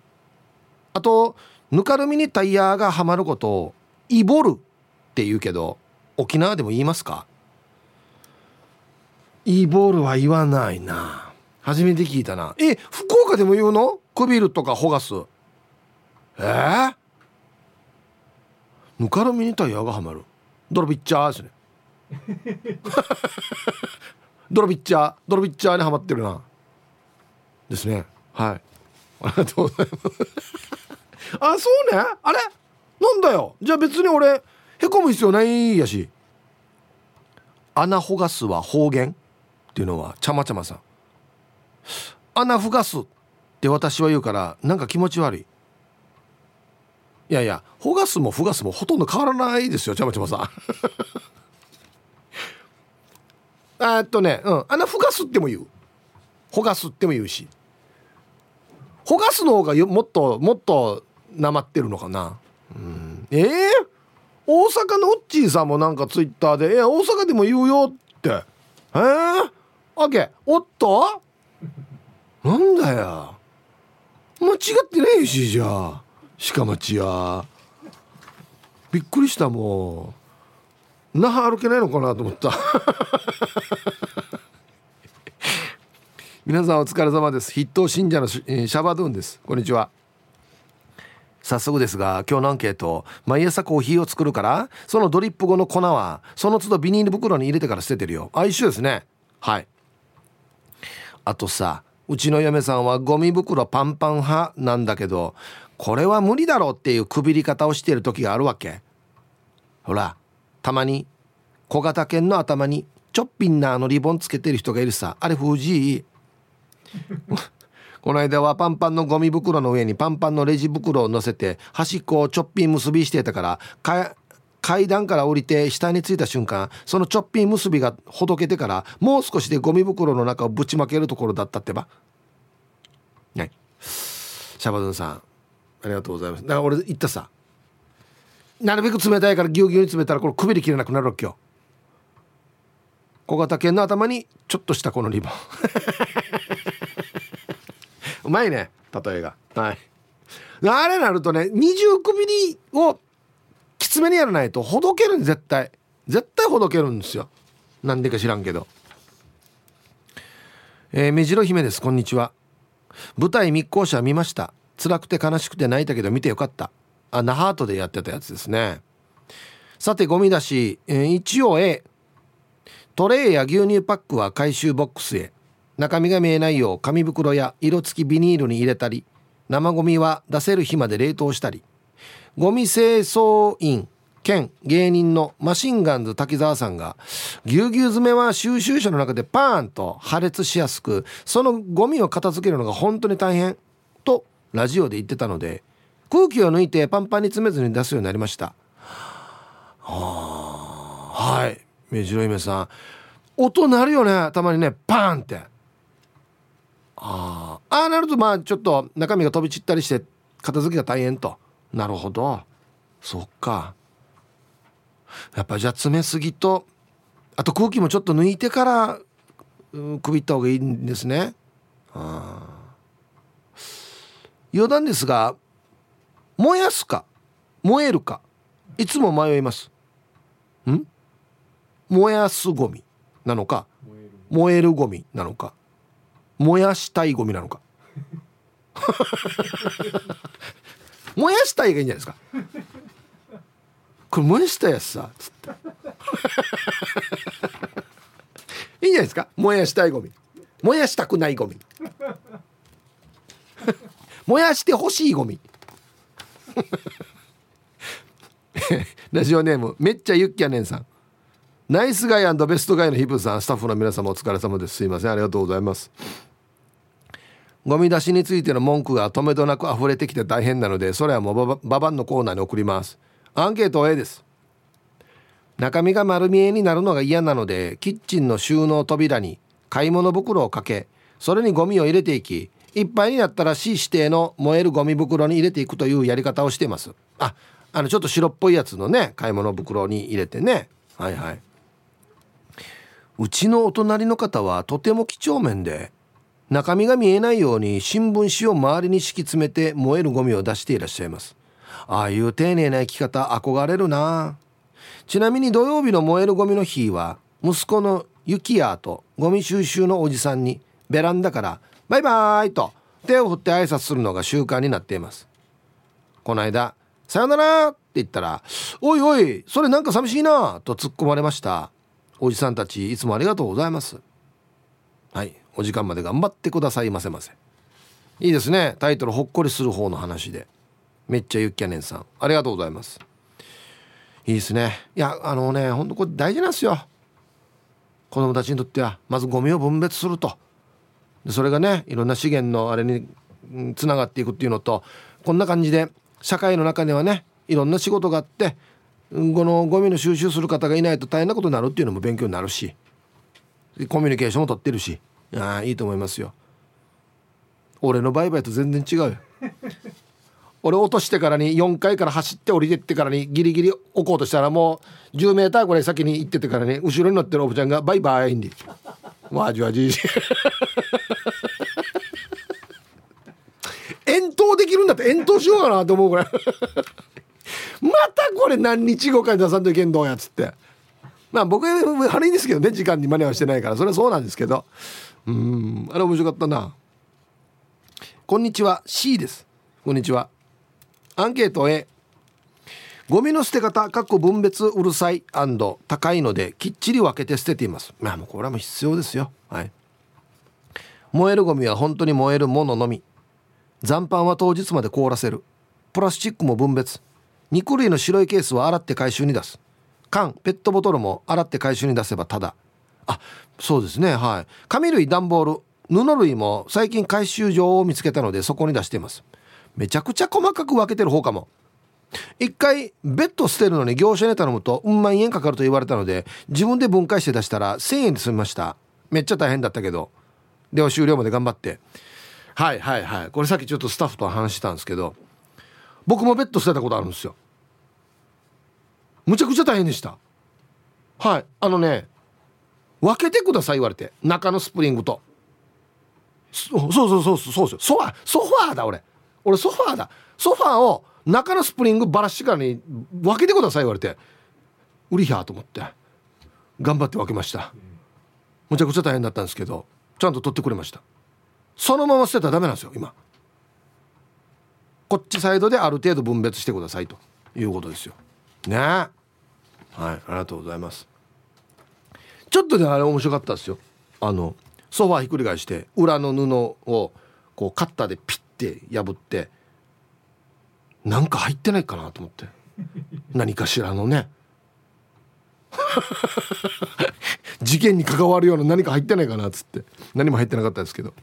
あとぬかるみにタイヤがはまることをイボるって言うけど沖縄でも言いますか？イボるは言わないな。初めて聞いたな。え福岡でも言うの？くびるとかほがすえ？ー、ぬかるみにタイヤがはまる。ドロビッチャーですね。ドロビッチャー。ドロビッチャーにはまってるな。ですね。はい。ありがとうございます。あそうね。あれ？なんだよ。じゃあ別に俺へこむ必要ないやし。穴ほがすは方言っていうのはちゃまちゃまさん。穴ふがすって私は言うからなんか気持ち悪い。いやいやほがすもふがすもほとんど変わらないですよちゃまちゃまさん。えっとねうん。穴ふがすっても言う。ほがすっても言うし。ほがすの方がよもっともっとなまってるのかな、うん、えー、大阪のオッチーさんもなんかツイッターで「え大阪でも言うよ」って。ええー、あけおっとなんだよ。間違ってないしじゃあ。鹿町やびっくりしたもう那覇歩けないのかなと思った。皆さんお疲れ様です。筆頭信者のシャバドゥンです。こんにちは。早速ですが今日のアンケート。毎朝コーヒーを作るからそのドリップ後の粉はその都度ビニール袋に入れてから捨ててるよ。あ一緒ですね。はい。あとさうちの嫁さんはゴミ袋パンパン派なんだけどこれは無理だろうっていうくびり方をしている時があるわけ。ほらたまに小型犬の頭にちょっぴんなあのリボンつけてる人がいるさ。あれ藤井 この間はパンパンのゴミ袋の上にパンパンのレジ袋を乗せて端っこをちょっぴん結びしてたから階段から降りて下に着いた瞬間そのちょっぴん結びがほどけてからもう少しでゴミ袋の中をぶちまけるところだったってば。はい。シャバドゥンさんありがとうございます。だから俺言ったさ。なるべく冷たいからぎゅうぎゅうに詰めたらこれくびりきれなくなるわけよ。小型犬の頭にちょっとしたこのリボン。うまいね例えが。はい。あれなるとね二重くびりをきつめにやらないとほどけるん絶対。絶対ほどけるんですよ。なんでか知らんけど。えー、目白姫です。こんにちは。舞台密航者見ました。辛くて悲しくて泣いたけど見てよかった。あナハートでやってたやつですね。さてゴミ出し、えー、一応 A トレーや牛乳パックは回収ボックスへ。中身が見えないよう紙袋や色付きビニールに入れたり。生ゴミは出せる日まで冷凍したり。ゴミ清掃員兼芸人のマシンガンズ滝沢さんがぎゅうぎゅう詰めは収集車の中でパーンと破裂しやすくそのゴミを片付けるのが本当に大変とラジオで言ってたので空気を抜いてパンパンに詰めずに出すようになりました。はい。目白姫さん。音鳴るよね。たまにねパーンって。ああなるとまあちょっと中身が飛び散ったりして片付けが大変と。なるほど。そっか。やっぱじゃあ詰めすぎとあと空気もちょっと抜いてから、うん、くびった方がいいんですね。あ余談ですが燃やすか燃えるかいつも迷います。ん？燃やすゴミなのか燃えるゴミなのか燃やしたいゴミなのか。燃やしたいがいいんじゃないですか。これ燃やしたやつさ。つっていいんじゃないですか。燃やしたいゴミ。燃やしたくないゴミ。燃やしてほしいゴミ。ラジオネームめっちゃユッキャネンさん。ナイスガイベストガイのヒプさんスタッフの皆様お疲れ様です。すいません。ありがとうございます。ゴミ出しについての文句が止めどなく溢れてきて大変なのでそれはもうババンのコーナーに送ります。アンケート A です。中身が丸見えになるのが嫌なのでキッチンの収納扉に買い物袋をかけそれにゴミを入れていきいっぱいになったら市指定の燃えるゴミ袋に入れていくというやり方をしています。ああのちょっと白っぽいやつのね買い物袋に入れてね。はいはい。うちのお隣の方はとても几帳面で中身が見えないように新聞紙を周りに敷き詰めて燃えるゴミを出していらっしゃいますああいう丁寧な生き方憧れるなちなみに土曜日の燃えるゴミの日は息子のユキヤとゴミ収集のおじさんにベランダから「バイバーイ!」と手を振って挨拶するのが習慣になっていますこの間「さよなら!」って言ったら「おいおいそれなんか寂しいな」と突っ込まれましたおじさんたちいつもありがとうございますはいお時間まで頑張ってくださいませませ。いいですね。タイトルほっこりする方の話で。めっちゃゆっきゃねんさん。ありがとうございます。いいですね。いやあのねほんとこれ大事なんですよ。子供たちにとっては。まずゴミを分別すると。でそれがねいろんな資源のあれにつながっていくっていうのとこんな感じで社会の中にはねいろんな仕事があってこのゴミの収集する方がいないと大変なことになるっていうのも勉強になるしコミュニケーションも取ってるしああいいと思いますよ。俺の売買と全然違うよ。俺落としてからに4階から走って降りてってからにギリギリ置こうとしたらもう10メーターぐらい先に行っててからに後ろに乗ってるおばちゃんがバイバイにわじわじ 遠投できるんだって遠投しようかなと思うぐらい。またこれ何日後かに出さんといけんどうやっつって。まあ僕は悪いんですけどね時間に真似はしてないから。それはそうなんですけど。うん。あれ面白かったな。こんにちは。C です。こんにちは。アンケート A ゴミの捨て方かっこ分別うるさい高いのできっちり分けて捨てています。まあもうこれはもう必要ですよ。はい。燃えるゴミは本当に燃えるもののみ。残飯は当日まで凍らせる。プラスチックも分別。肉類の白いケースは洗って回収に出す。缶ペットボトルも洗って回収に出せばただ。あそうですね。はい。紙類段ボール布類も最近回収場を見つけたのでそこに出しています。めちゃくちゃ細かく分けてる方かも。一回ベッド捨てるのに業者に頼むとうん万円かかると言われたので自分で分解して出したら1000円で済みました。めっちゃ大変だったけど。では終了まで頑張って。はいはいはい。これさっきちょっとスタッフと話したんですけど僕もベッド捨てたことあるんですよ。むちゃくちゃ大変でした。はい。あのね分けてください言われて中のスプリングと。そうそうそうそうそうソファーソファーだ俺。俺ソファーだ。ソファーを中のスプリングバラしてからに分けてください言われて売りやと思って。頑張って分けました。むちゃくちゃ大変だったんですけどちゃんと取ってくれました。そのまま捨てたらダメなんですよ今。こっちサイドである程度分別してくださいということですよ。ね。はいありがとうございますちょっとねあれ面白かったですよ。あのソファーひっくり返して裏の布をこうカッターでピッて破ってなんか入ってないかなと思って。何かしらのね。事件に関わるような何か入ってないかなっつって。何も入ってなかったですけど。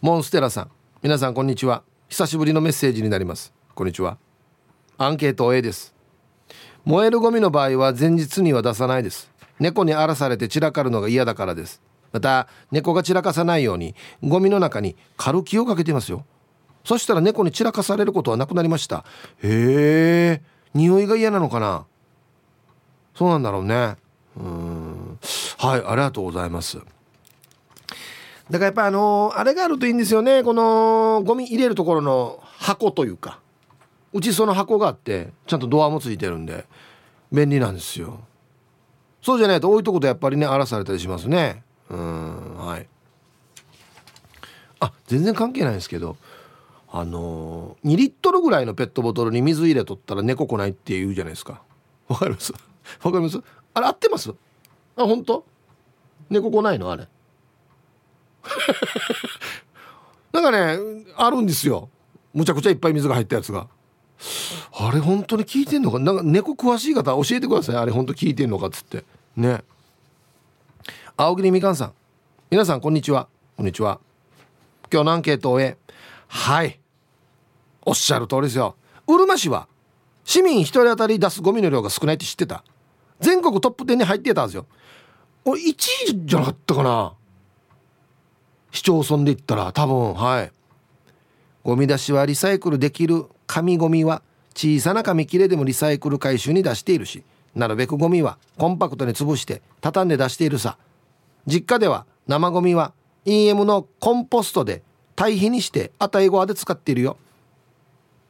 モンステラさん。皆さんこんにちは。久しぶりのメッセージになります。こんにちは。アンケート A です。燃えるゴミの場合は前日には出さないです。猫に荒らされて散らかるのが嫌だからです。また猫が散らかさないようにゴミの中にカルキをかけていますよ。そしたら猫に散らかされることはなくなりました。へえ匂いが嫌なのかな。そうなんだろうね。うん。はいありがとうございます。だからやっぱあのー、あれがあるといいんですよね。このゴミ入れるところの箱というか。うちその箱があってちゃんとドアもついてるんで。便利なんですよ。そうじゃないと置いとくとやっぱりね荒らされたりしますね。うんはい。あ全然関係ないんですけどあのー、2リットルぐらいのペットボトルに水入れとったら猫来ないって言うじゃないですか。わかります？わかります？あれ合ってます？あ本当？猫来ないの？あれ。なんかねあるんですよ。むちゃくちゃいっぱい水が入ったやつが。あれ本当に聞いてんのか？なんか猫詳しい方教えてください。あれ本当聞いてんのかっつって。ね。青桐みかんさん。皆さんこんにちは。こんにちは。今日のアンケートを終えはい。おっしゃる通りですよ。うるま市は市民1人当たり出すゴミの量が少ないって知ってた？全国トップ10に入ってたんですよ。俺1位じゃなかったかな？市町村で言ったら多分はい。ゴミ出しはリサイクルできる紙ゴミは小さな紙切れでもリサイクル回収に出しているしなるべくゴミはコンパクトに潰して畳んで出しているさ。実家では生ゴミは EM のコンポストで堆肥にしてあたいごわで使っているよ。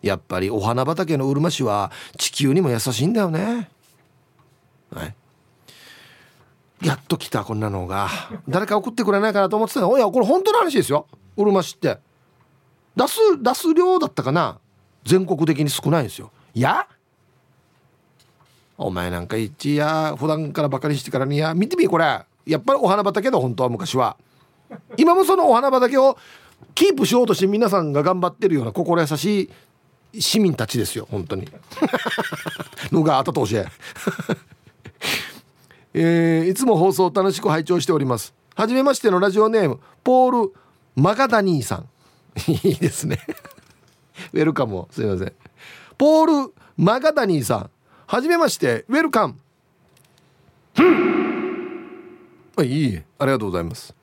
やっぱりお花畑のうるま市は地球にも優しいんだよね。はい。やっと来たこんなのが。誰か送ってくれないかなと思ってたの。いやこれ本当の話ですよ。うるま市って。出す出す量だったかな。全国的に少ないんですよ。いや？お前なんか一や普段からバカにしてからにや見てみこれ。やっぱりお花畑だ本当は昔は。今もそのお花畑をキープしようとして皆さんが頑張ってるような心優しい市民たちですよ本当に。のが後通しえ。ー、いつも放送を楽しく拝聴しております。はじめましてのラジオネームポール・マガダニーさん。いいですね。ウェルカムすいません。ポール・マガダニーさん。はじめましてウェルカム。いいありがとうございます。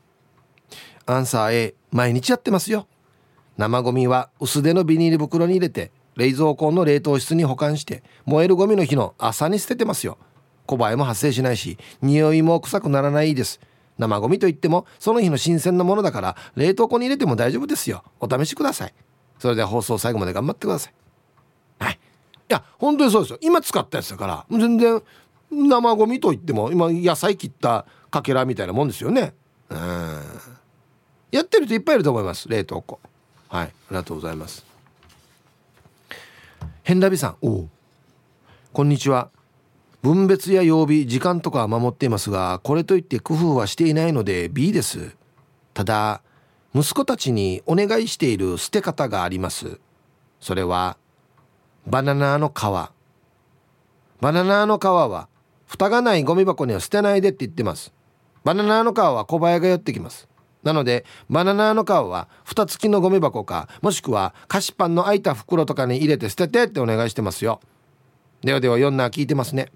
アンサー A 毎日やってますよ。生ゴミは薄手のビニール袋に入れて冷蔵庫の冷凍室に保管して燃えるゴミの日の朝に捨ててますよ。小バエも発生しないし匂いも臭くならないです。生ゴミといってもその日の新鮮なものだから冷凍庫に入れても大丈夫ですよ。お試しください。それでは放送最後まで頑張ってください。はい。いや本当にそうですよ。今使ったやつだから全然生ゴミといっても今野菜切ったかけらみたいなもんですよね。うん。やってる人いっぱいいると思います。冷凍庫。はい。ありがとうございます。変ラビさん。おこんにちは。分別や曜日時間とかは守っていますがこれといって工夫はしていないので B です。ただ息子たちにお願いしている捨て方があります。それはバナナの皮。バナナの皮は蓋がないゴミ箱には捨てないでって言ってます。バナナの皮は小林が寄ってきます。なのでバナナの皮は蓋付きのゴミ箱かもしくは菓子パンの空いた袋とかに入れて捨ててってお願いしてますよ。ではでは4な聞いてますね。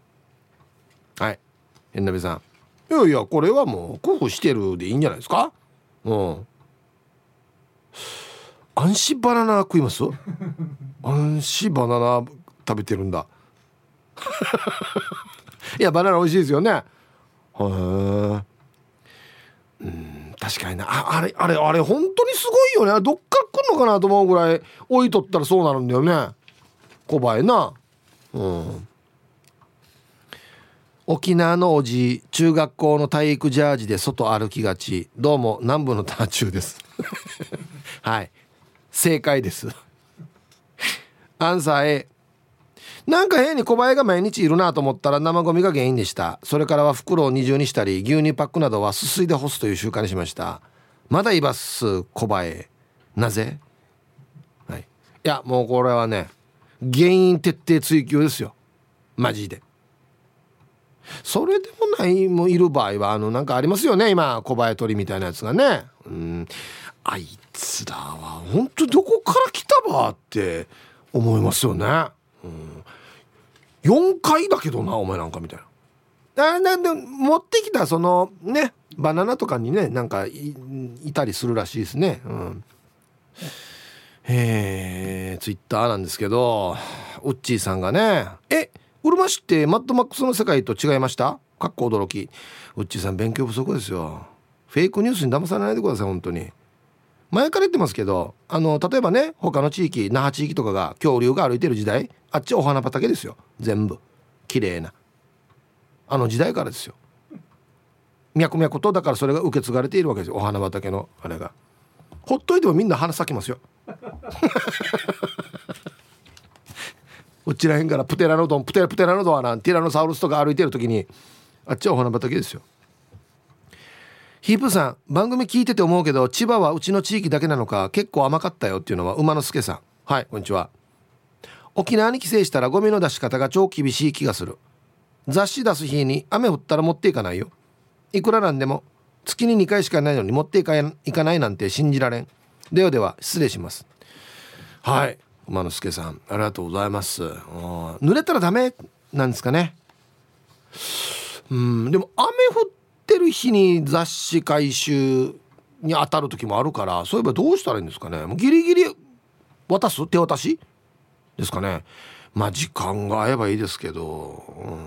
はい。変なべさん。いやいやこれはもう工夫してるでいいんじゃないですか？うん。アンシバナナ食います？アンシバナナ食べてるんだ。いやバナナ美味しいですよね。へえうん確かにな。ああれあれあれ本当にすごいよね。どっから来んのかなと思うぐらい置いとったらそうなるんだよね。小林な。うん。沖縄のおじ中学校の体育ジャージで外歩きがち。どうも南部のターチューです はい。正解です。アンサー A なんか変に小林が毎日いるなと思ったら生ゴミが原因でした。それからは袋を二重にしたり牛乳パックなどはすすいで干すという習慣にしました。まだいます小林なぜ？はい。いやもうこれはね原因徹底追求ですよ。マジで。それでもないもいる場合はあのなんかありますよね今小林鳥みたいなやつがね。うん。あいつらは本当どこから来たばって思いますよね、うん、4回だけどなお前なんかみたいな。あなんで持ってきたそのねバナナとかにねなんかいたりするらしいですね。うん。えー、ツイッターなんですけどウッチーさんがね「えうるま市ってマッドマックスの世界と違いました？かっこ驚き。ウッチーさん勉強不足ですよ。フェイクニュースに騙されないでください本当に。前から言ってますけどあの例えばね他の地域那覇地域とかが恐竜が歩いてる時代あっちお花畑ですよ。全部。綺麗な。あの時代からですよ。脈々とだからそれが受け継がれているわけですよ。お花畑のあれが。ほっといてもみんな花咲きますよ。こちらへんからプテラノドンプテラプテラノドンはなんティラノサウルスとか歩いてる時にあっちはお花畑ですよ。ヒープさん番組聞いてて思うけど千葉はうちの地域だけなのか結構甘かったよっていうのは馬之助さん。はいこんにちは。沖縄に帰省したらゴミの出し方が超厳しい気がする。雑誌出す日に雨降ったら持っていかないよ。いくらなんでも月に2回しかないのに持っていかいかないなんて信じられん。ではでは失礼します。はい馬之助さんありがとうございます。濡れたらダメなんですかね。うんでも雨降ってる日に雑誌回収に当たる時もあるからそういえばどうしたらいいんですかね？もうギリギリ渡す？手渡し？ですかね。まあ時間が合えばいいですけど。うん。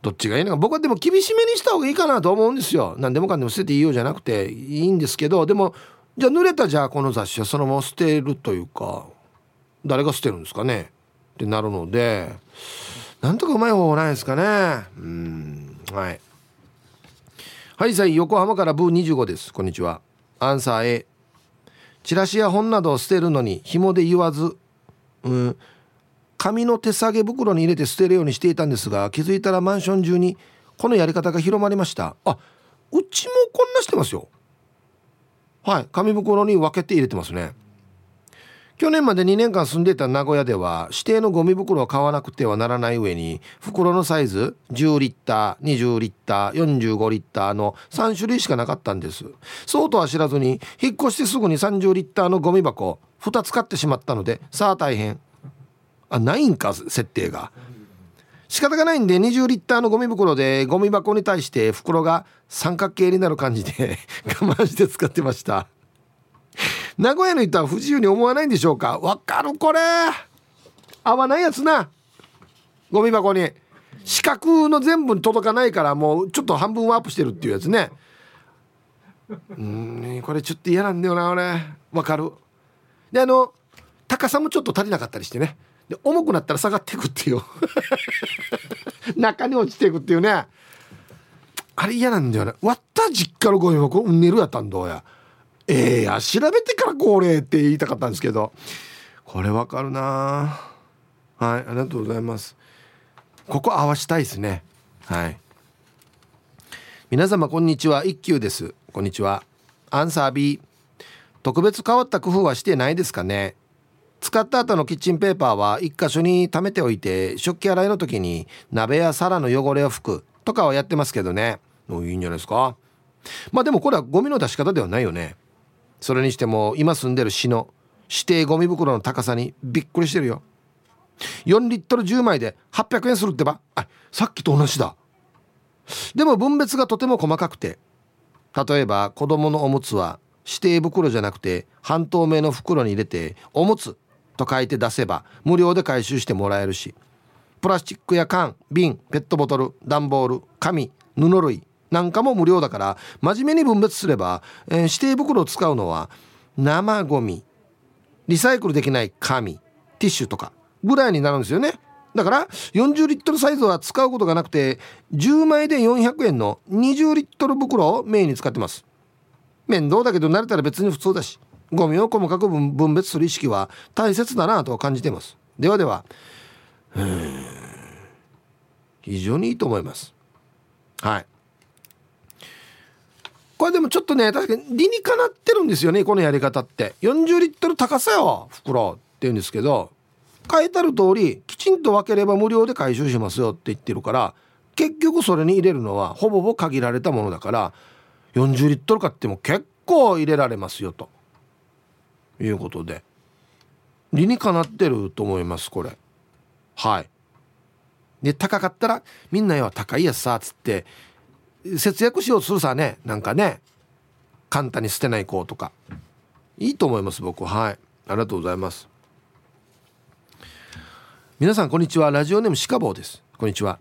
どっちがいいのか。僕はでも厳しめにした方がいいかなと思うんですよ。何でもかんでも捨てていいようじゃなくていいんですけど。でもじゃあ濡れたじゃあこの雑誌はそのまま捨てるというか誰が捨てるんですかね？ってなるのでなんとかうまい方法ないですかね？うん。はい。はいさい横浜からブー25です。こんにちは。アンサー A チラシや本などを捨てるのに紐で言わずうん紙の手提げ袋に入れて捨てるようにしていたんですが気づいたらマンション中にこのやり方が広まりました。あうちもこんなしてますよ。はい紙袋に分けて入れてますね。去年まで2年間住んでいた名古屋では指定のゴミ袋を買わなくてはならない上に袋のサイズ10リッター20リッター45リッターの3種類しかなかったんです。そうとは知らずに引っ越してすぐに30リッターのゴミ箱2つ買ってしまったのでさあ大変。あないんか設定が。仕方がないんで20リッターのゴミ袋でゴミ箱に対して袋が三角形になる感じで我慢して使ってました。名古屋の人は不自由に思わないんでしょうか？わかるこれ。合わないやつな。ゴミ箱に。四角の全部届かないからもうちょっと半分ワープしてるっていうやつね。うんこれちょっと嫌なんだよな俺。わかる。であの高さもちょっと足りなかったりしてね。で重くなったら下がっていくっていう。中に落ちていくっていうね。あれ嫌なんだよね。割った実家のゴミ箱うんねるやったんどうや。ええー、や調べてからこれって言いたかったんですけど。これわかるな。はいありがとうございます。ここ合わしたいですね。はい。皆様こんにちは。一休です。こんにちは。アンサー B 特別変わった工夫はしてないですかね。使った後のキッチンペーパーは一箇所に溜めておいて食器洗いの時に鍋や皿の汚れを拭くとかはやってますけどね。もういいんじゃないですか。まあでもこれはゴミの出し方ではないよね。それにしても今住んでる市の指定ゴミ袋の高さにびっくりしてるよ。4リットル10枚で800円するってば。あさっきと同じだ。でも分別がとても細かくて。例えば子供のおむつは指定袋じゃなくて半透明の袋に入れておむつと書いて出せば無料で回収してもらえるし。プラスチックや缶瓶ペットボトル段ボール紙布類なんかも無料だから真面目に分別すれば、えー、指定袋を使うのは生ゴミリサイクルできない紙ティッシュとかぐらいになるんですよね。だから40リットルサイズは使うことがなくて10枚で400円の20リットル袋をメインに使ってます。面倒だけど慣れたら別に普通だしゴミを細かく分別する意識は大切だなと感じています。ではでは非常にいいと思います。はい。これでもちょっとね確かに理にかなってるんですよねこのやり方って。40リットル高さよ袋って言うんですけど書いてある通りきちんと分ければ無料で回収しますよって言ってるから結局それに入れるのはほぼほぼ限られたものだから40リットル買っても結構入れられますよと。いうことで。理にかなってると思いますこれ。はい。で高かったらみんなよ高いやつさっつって節約しようとするさねなんかね簡単に捨てない子とか。いいと思います僕は。い。ありがとうございます。皆さんこんにちは。ラジオネームシカボーです。こんにちは。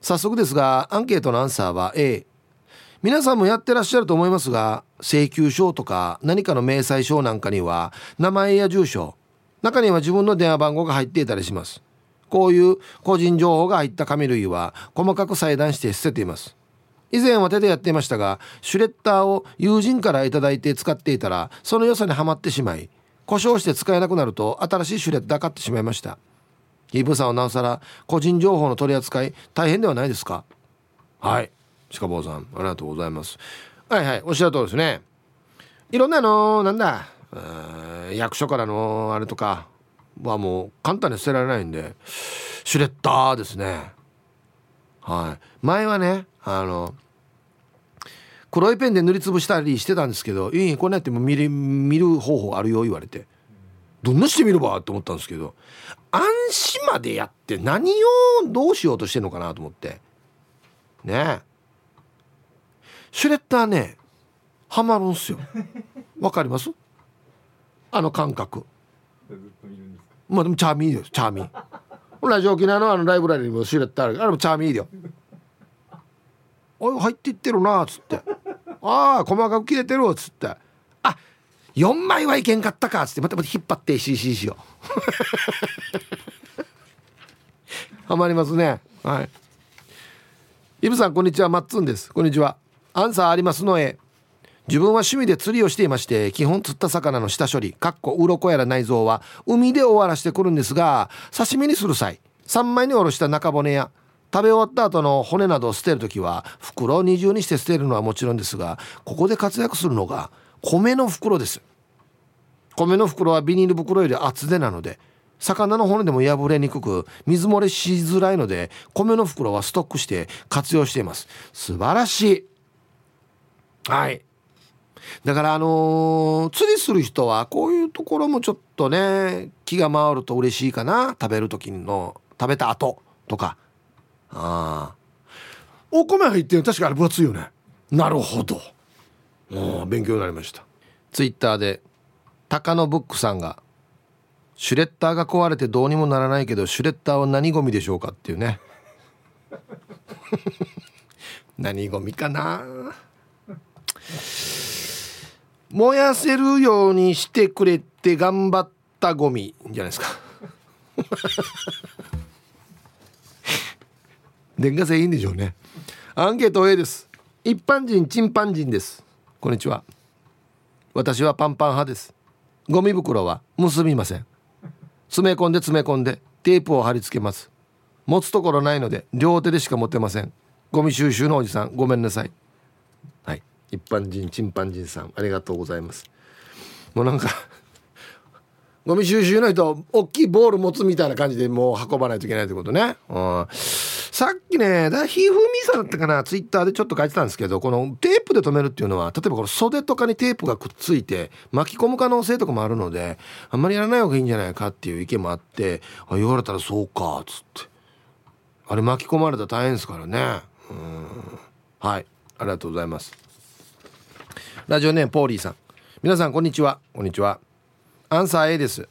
早速ですがアンケートのアンサーは A 皆さんもやってらっしゃると思いますが請求書とか何かの明細書なんかには名前や住所中には自分の電話番号が入っていたりします。こういう個人情報が入った紙類は細かく裁断して捨てています。以前は手でやっていましたがシュレッダーを友人から頂いて使っていたらその良さにはまってしまい故障して使えなくなると新しいシュレッダー買ってしまいました。イブさんはなおさら個人情報の取り扱い大変ではないですか？はい。鹿坊さんありがとうございます。はいはいおっしゃるとりですね。いろんなのなんだ役所からのあれとかはもう簡単に捨てられないんでシュレッダーですね。はい。前はねあの黒いペンで塗りつぶしたりしてたんですけど「いいこんなやっても見る見る方法あるよ」言われて。どんなしてみればと思ったんですけど暗視までやって何をどうしようとしてんのかなと思って。ね。シュレッダーねハマるんすよ。わかります？あの感覚。まあでもチャーミーですチャーミー。ラジオ沖縄のあのライブラリーにもシュレッダーあるあれもチャーミーだよ。あ入っていってるなっつって。ああ細かく切れてるっつって。あ4枚はいけんかったかっつってまたまた引っ張って CC ようハマりますね。はい。イブさんこんにちは。マッツンです。こんにちは。アンサーありますのえ。自分は趣味で釣りをしていまして基本釣った魚の下処理かっこ鱗やら内臓は海で終わらしてくるんですが刺身にする際三枚におろした中骨や食べ終わった後の骨などを捨てる時は袋を二重にして捨てるのはもちろんですがここで活躍するのが米の袋です。米の袋はビニール袋より厚手なので魚の骨でも破れにくく水漏れしづらいので米の袋はストックして活用しています。素晴らしい。はい。だからあのー、釣りする人はこういうところもちょっとね気が回ると嬉しいかな。食べる時の食べた後とか。ああお米入ってる確かあれ分厚いよね。なるほど。勉強になりました。ツイッターで高野ブックさんがシュレッダーが壊れてどうにもならないけどシュレッダーは何ゴミでしょうかっていうね。何ゴミかな。燃やせるようにしてくれて頑張ったゴミじゃないですか電化製いいんでしょうね。アンケート A です。一般人チンパン人です。こんにちは。私はパンパン派です。ゴミ袋は結びません。詰め込んで詰め込んでテープを貼り付けます。持つところないので両手でしか持てません。ゴミ収集のおじさんごめんなさい。一般人チンパンジンさんありがとうございます。もうなんかゴミ収集の人大きいボール持つみたいな感じでもう運ばないといけないってことね、うん、さっきねだひふみさんだったかなツイッターでちょっと書いてたんですけどこのテープで留めるっていうのは例えばこの袖とかにテープがくっついて巻き込む可能性とかもあるのであんまりやらない方がいいんじゃないかっていう意見もあってあ言われたらそうかっつって。あれ巻き込まれたら大変ですからね。うん。はい。ありがとうございます。ラジオネームポーリーさん。皆さんこんにちは。こんにちは。アンサー A です。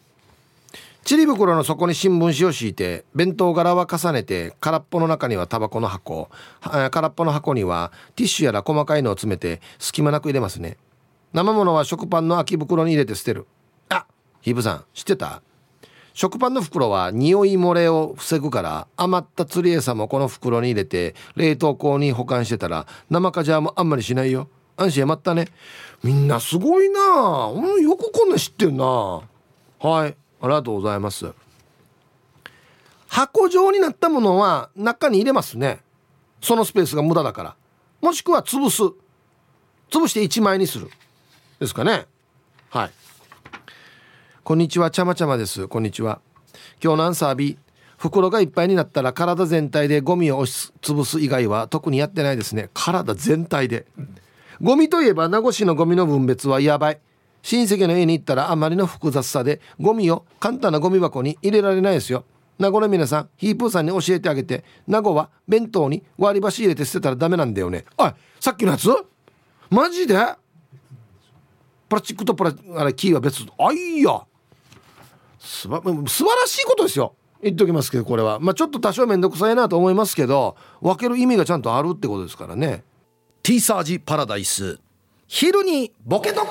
ちり袋の底に新聞紙を敷いて弁当柄は重ねて空っぽの中にはタバコの箱。空っぽの箱にはティッシュやら細かいのを詰めて隙間なく入れますね。生物は食パンの空き袋に入れて捨てる。あヒブさん知ってた？食パンの袋は匂い漏れを防ぐから余った釣り餌もこの袋に入れて冷凍庫に保管してたら生かじゃもあんまりしないよ。安心やまったね。みんなすごいな。よくこんな知ってんな。はい。ありがとうございます。箱状になったものは中に入れますね。そのスペースが無駄だから。もしくは潰す。潰して1枚にする。ですかね。はい。こんにちは。ちゃまちゃまです。こんにちは。今日のアンサー B 袋がいっぱいになったら体全体でゴミを押し潰す以外は特にやってないですね。体全体で。ゴミといえば名護市のゴミの分別はやばい。親戚の家に行ったらあまりの複雑さでゴミを簡単なゴミ箱に入れられないですよ。名護の皆さんヒープーさんに教えてあげて名護は弁当に割り箸入れて捨てたらダメなんだよね。おいさっきのやつ？マジで？プラスチックとプラあれキーは別？あいや。すば素晴らしいことですよ。言っておきますけどこれは。まあちょっと多少面倒くさいなと思いますけど分ける意味がちゃんとあるってことですからね。T サージパラダイス。昼にボケとこ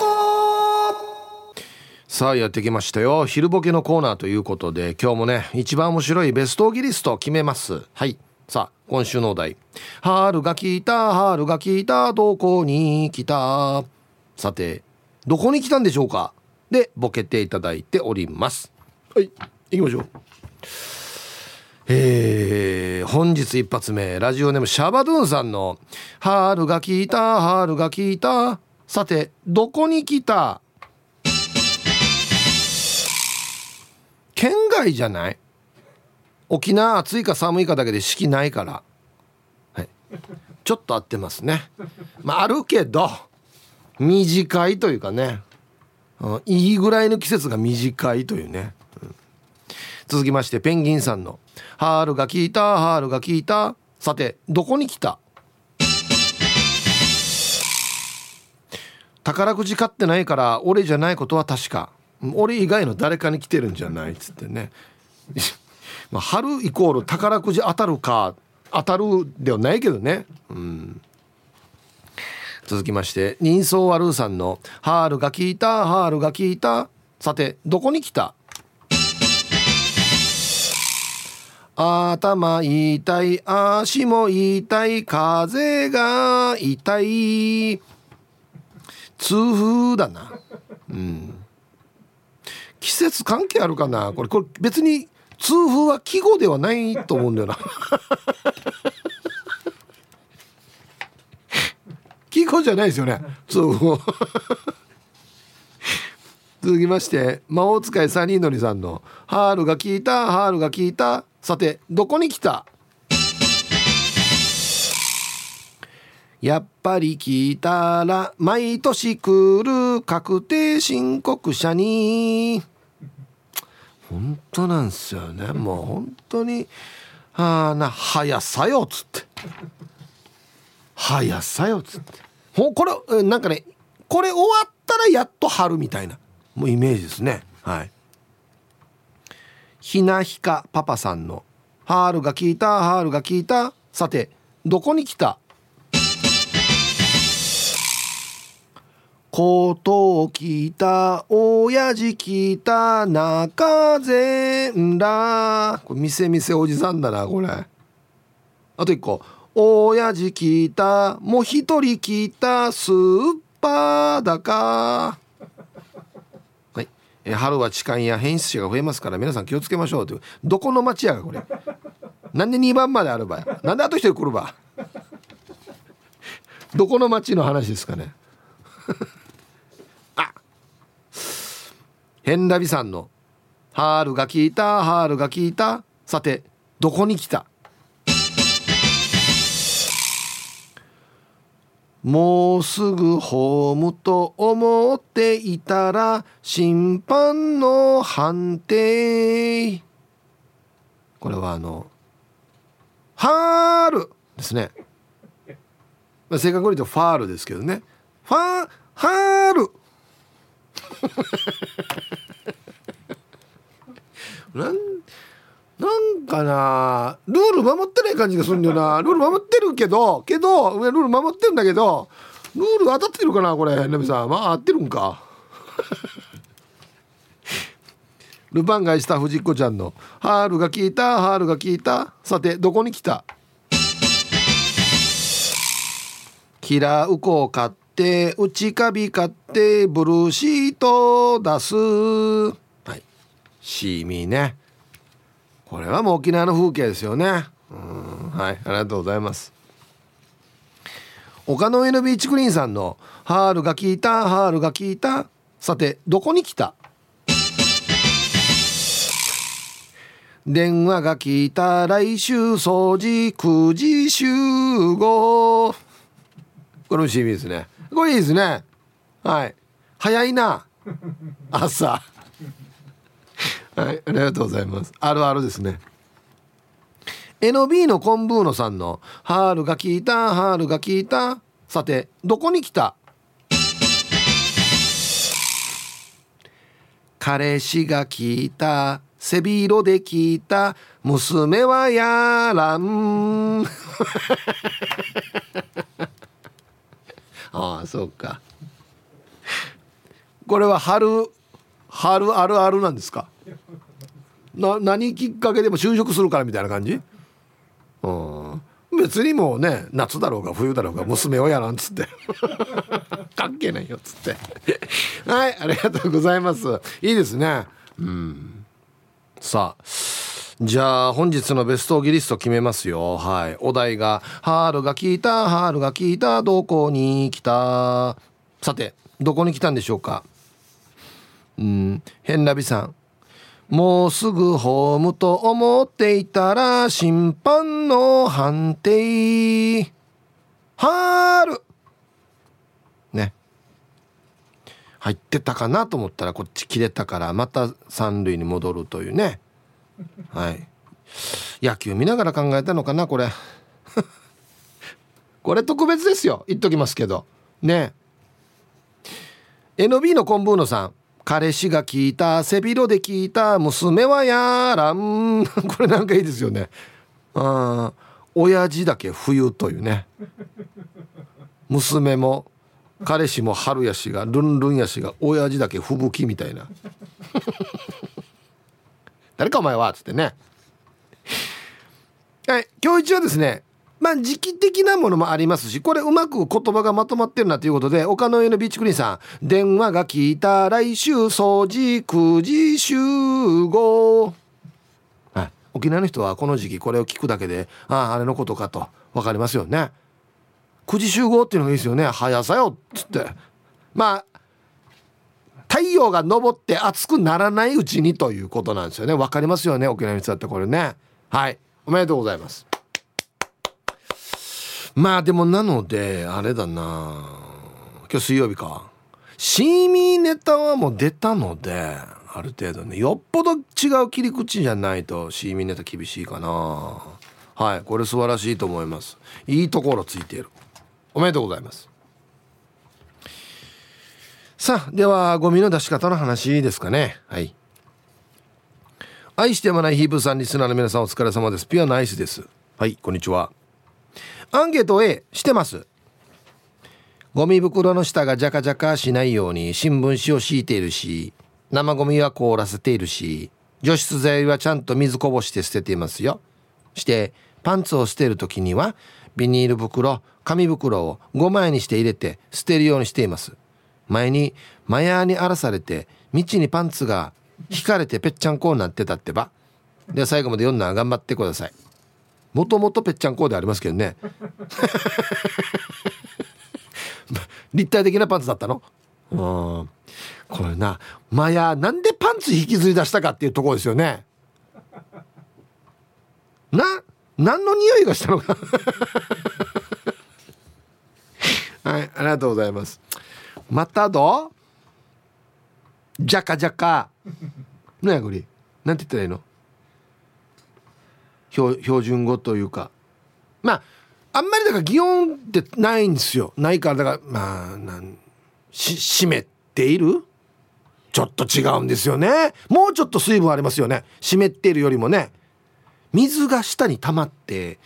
さあやってきましたよ。昼ボケのコーナーということで今日もね一番面白いベストギリストを決めます。はい。さあ今週のお題「春が来た春が来たどこに来た」さてどこに来たんでしょうか？でボケていただいております。はい行きましょう。えー、本日一発目ラジオネームシャバドゥンさんの「春が来た春が来た」さてどこに来た？県外じゃない？沖縄暑いか寒いかだけで四季ないから、はい、ちょっと合ってますね。まああるけど短いというかね。いいぐらいの季節が短いというね、うん、続きましてペンギンさんの「春が来た春が来た」さてどこに来た？宝くじ買ってないから俺じゃないことは確か。俺以外の誰かに来てるんじゃないっつってね。まあ春イコール宝くじ当たるか当たるではないけどね。うん。続きまして人相悪うさんの「ハールが効いたハールが効いた」さてどこに来た？頭痛い足も痛い風が痛い。痛風だな。うん。季節関係あるかな？これこれ別に痛風は季語ではないと思うんだよな。季語じゃないですよね痛風。続きまして魔法使いサニーノリさんの「ハールが効いたハールが効いた」さてどこに来た？やっぱり聞いたら毎年来る確定申告者に。本当なんですよね。もう本当にあな速さよっつって。速さよっつって。ほこれなんかねこれ終わったらやっと春みたいなもうイメージですね。はい。ひなひかパパさんの「ハールが聞いたハールが聞いた」さてどこに来たことを聞いた親父聞いた中全らこれ店店おじさんだなこれ。あと一個。親父聞いたもう一人聞いたスーパーだか。はい。え春は痴漢や変質者が増えますから皆さん気をつけましょうという。どこの町やがこれ。なんで2番まであるばなんであと一人来るば。どこの町の話ですかね。ヘンラビさんの「ハールが効いたハールが効いた」さてどこに来た？もうすぐホームと思っていたら審判の判定。これはあの「ハール」ですね。正確に言うとファールですけどね。ファーハール。かなルール守ってない感じがするんだよな。ルール守ってるけどけどルール守ってるんだけどルール当たってるかなこれナミさん。まあ合ってるんか。ルパンがした藤子ちゃんの「ハールが聞いたハールが聞いた。さてどこに来た?」キラウコを買って内カビ買ってブルーシート出す。はいシーミーね。これはもう沖縄の風景ですよね。うんはいありがとうございます。丘の上のビーチクリーンさんの「ハールが聞いたハールが聞いた。さてどこに来た?」電話が来た来週掃除9時集合。これも CB ですね。これいいですね。はい。早いな。朝。はいありがとうございます。あるあるですね。NB のコンブーノさんの「ハールが聞いたハールが聞いた。さてどこに来た?」彼氏が聞いた背広で聞いた。娘はやらん。ああそうか。これは春春あるあるなんですか？な何きっかけでも就職するからみたいな感じ？うん。別にもうね夏だろうが冬だろうが娘をやらんつって。関係ないよっつって。はいありがとうございます。いいですね。うん。さあじゃあ本日のベストギリスト決めますよ。はい。お題が「ハールが聞いたハールが聞いたどこに来た」さてどこに来たんでしょうか？うん。変なびさん。もうすぐホームと思っていたら審判の判定。ハール。ね。入ってたかなと思ったらこっち切れたからまた三塁に戻るというね。はい。野球見ながら考えたのかなこれ。これ特別ですよ。言っときますけど。ね。NB のコンブーノさん。彼氏が聞いた背広で聞いた娘はやらん。これなんかいいですよね。あ親父だけ冬というね。娘も彼氏も春やしがルンルンやしが親父だけ吹雪みたいな。誰かお前は？っつってね。はい今日一はですねまあ時期的なものもありますしこれうまく言葉がまとまってるなということで岡の上のビーチクリーンさん電話が聞いた来週掃除9時集合。はい。沖縄の人はこの時期これを聞くだけであああれのことかと分かりますよね。9時集合っていうのがいいですよね。早さよっつって。まあ太陽が昇って暑くならないうちにということなんですよね。わかりますよね。沖縄の人だってこれね。はい。おめでとうございます。まあでもなのであれだな。今日水曜日か。シーミーネタはもう出たのである程度ね。よっぽど違う切り口じゃないとシーミーネタ厳しいかな。はいこれ素晴らしいと思います。いいところついている。おめでとうございます。さあではゴミの出し方の話ですかね。はい。愛してもないヒープさんリスナーの皆さんお疲れ様です。ピュアナイスです。はいこんにちは。アンケート A してます。ゴミ袋の下がジャカジャカしないように新聞紙を敷いているし生ゴミは凍らせているし除湿剤はちゃんと水こぼして捨てていますよ。してパンツを捨てる時にはビニール袋紙袋を5枚にして入れて捨てるようにしています。前にマヤーに荒らされて道にパンツが引かれてぺっちゃんこになってたってば。では最後まで読んだら頑張ってください。もともとぺっちゃんこでありますけどね。立体的なパンツだったの？うん。これなマヤなんでパンツ引きずり出したかっていうところですよね。な何の匂いがしたのか。はいありがとうございます。またど？じゃかじゃか何やこれ？なんて言ったらいいの？標準語というか。まああんまりだから擬音ってないんですよ。ないからだからまあなんし湿っている？ちょっと違うんですよね。もうちょっと水分ありますよね。湿っているよりもね。水が下に溜まって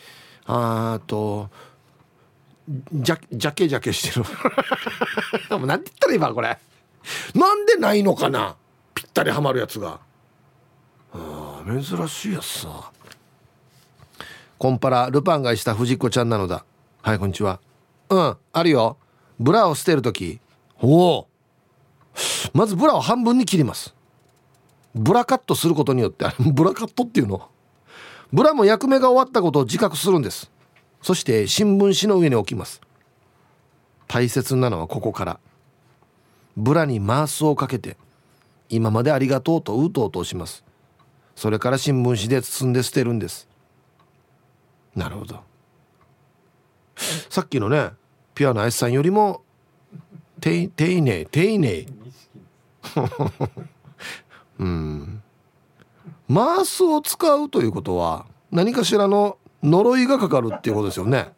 あとじゃじゃけじゃけしてる。もうなんて言ったらいいわこれ。なんでないのかな？ぴったりはまるやつが。あ珍しいやつさ。コンパラルパンがした藤子ちゃんなのだ。はいこんにちは。うんあるよ。ブラを捨てる時。おお。まずブラを半分に切ります。ブラカットすることによってブラカットっていうの？ブラも役目が終わったことを自覚するんです。そして新聞紙の上に置きます。大切なのはここから。ブラにマースをかけて今までありがとうとうとうとします。それから新聞紙で包んで捨てるんです。なるほど。さっきのねピュアな S さんよりも丁寧丁寧うん。マースを使うということは何かしらの呪いがかかるっていうことですよね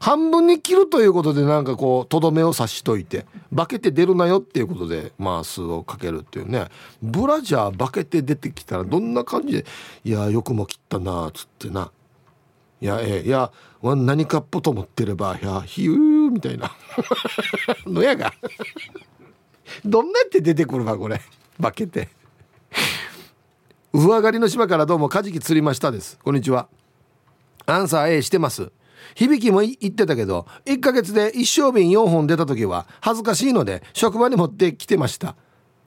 半分に切るということでなんかこうとどめを刺しといて化けて出るなよっていうことでマースをかけるっていうね。ブラジャー化けて出てきたらどんな感じで「いやよくも切ったな」っつってな「いやええいや何かっぽと思ってればいやヒュー」みたいな。のやが。どんなって出てくるわこれ。化けて。上上がりの島からどうもカジキ釣りましたです。こんにちは。アンサー A してます。響きも言ってたけど1ヶ月で一升瓶4本出た時は恥ずかしいので職場に持ってきてました。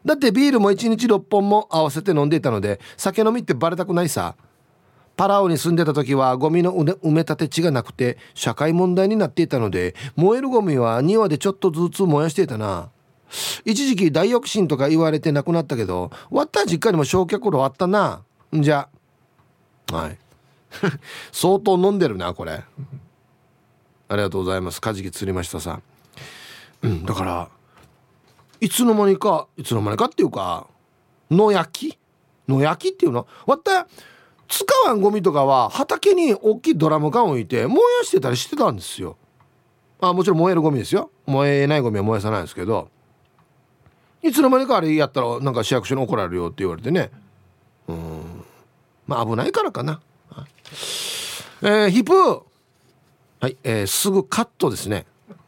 だってビールも1日6本も合わせて飲んでいたので酒飲みってバレたくないさ。パラオに住んでた時はゴミの埋め立て地がなくて社会問題になっていたので燃えるゴミは庭でちょっとずつ燃やしていたな。一時期大浴心とか言われて亡くなったけど割った実家にも焼却炉あったな。んじゃ。はい。相当飲んでるなこれ。ありがとうございます。カジキ釣りましたさ。うんだからいつの間にかいつの間にかっていうか野焼き？野焼きっていうの？割った使わんゴミとかは畑に大きいドラム缶置いて燃やしてたりしてたんですよ。あもちろん燃えるゴミですよ。燃えないゴミは燃やさないですけどいつの間にかあれやったらなんか市役所に怒られるよって言われてね。うんまあ危ないからかな。えー、ヒップはい、えー、すぐカットですね。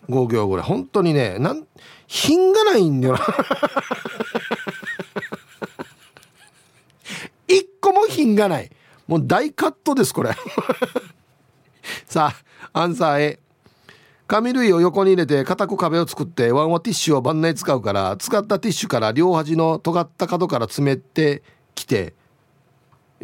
5行ぐらい。本当にねなん品がないんだよな。一個も品がない。もう大カットですこれ。さあアンサー A 紙類を横に入れて固く壁を作ってワンワティッシュを晩年使うから使ったティッシュから両端の尖った角から詰めてきて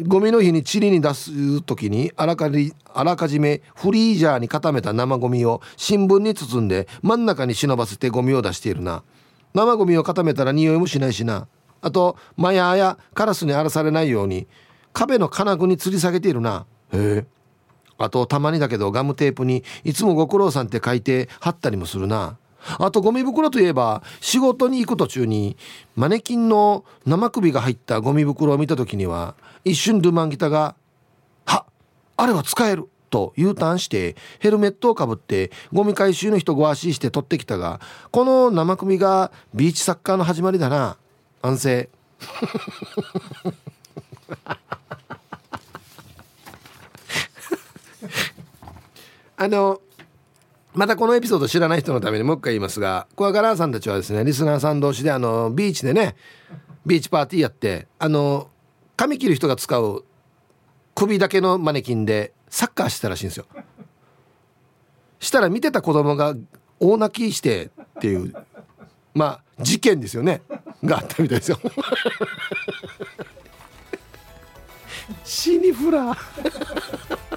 ゴミの日にチリに出す時にあらかじあらかじめフリージャーに固めた生ゴミを新聞に包んで真ん中に忍ばせてゴミを出しているな。生ゴミを固めたら匂いもしないしな。あとマヤやカラスに荒らされないように壁の金具に吊り下げているな。へえ。あとたまにだけどガムテープにいつもご苦労さんって書いて貼ったりもするな。あとゴミ袋といえば仕事に行く途中にマネキンの生首が入ったゴミ袋を見た時には一瞬ドゥマンギタが「はあれは使える!」と U ターンしてヘルメットをかぶってゴミ回収の人ご足して取ってきたがこの生首がビーチサッカーの始まりだな安静 あのまたこのエピソード知らない人のためにもう一回言いますがクワガラーさんたちはですねリスナーさん同士であのビーチでねビーチパーティーやってあの髪切る人が使う首だけのマネキンでサッカーしてたらしいんですよ。したら見てた子供が大泣きしてっていうまあ事件ですよね。があったみたいですよ。死にフラー。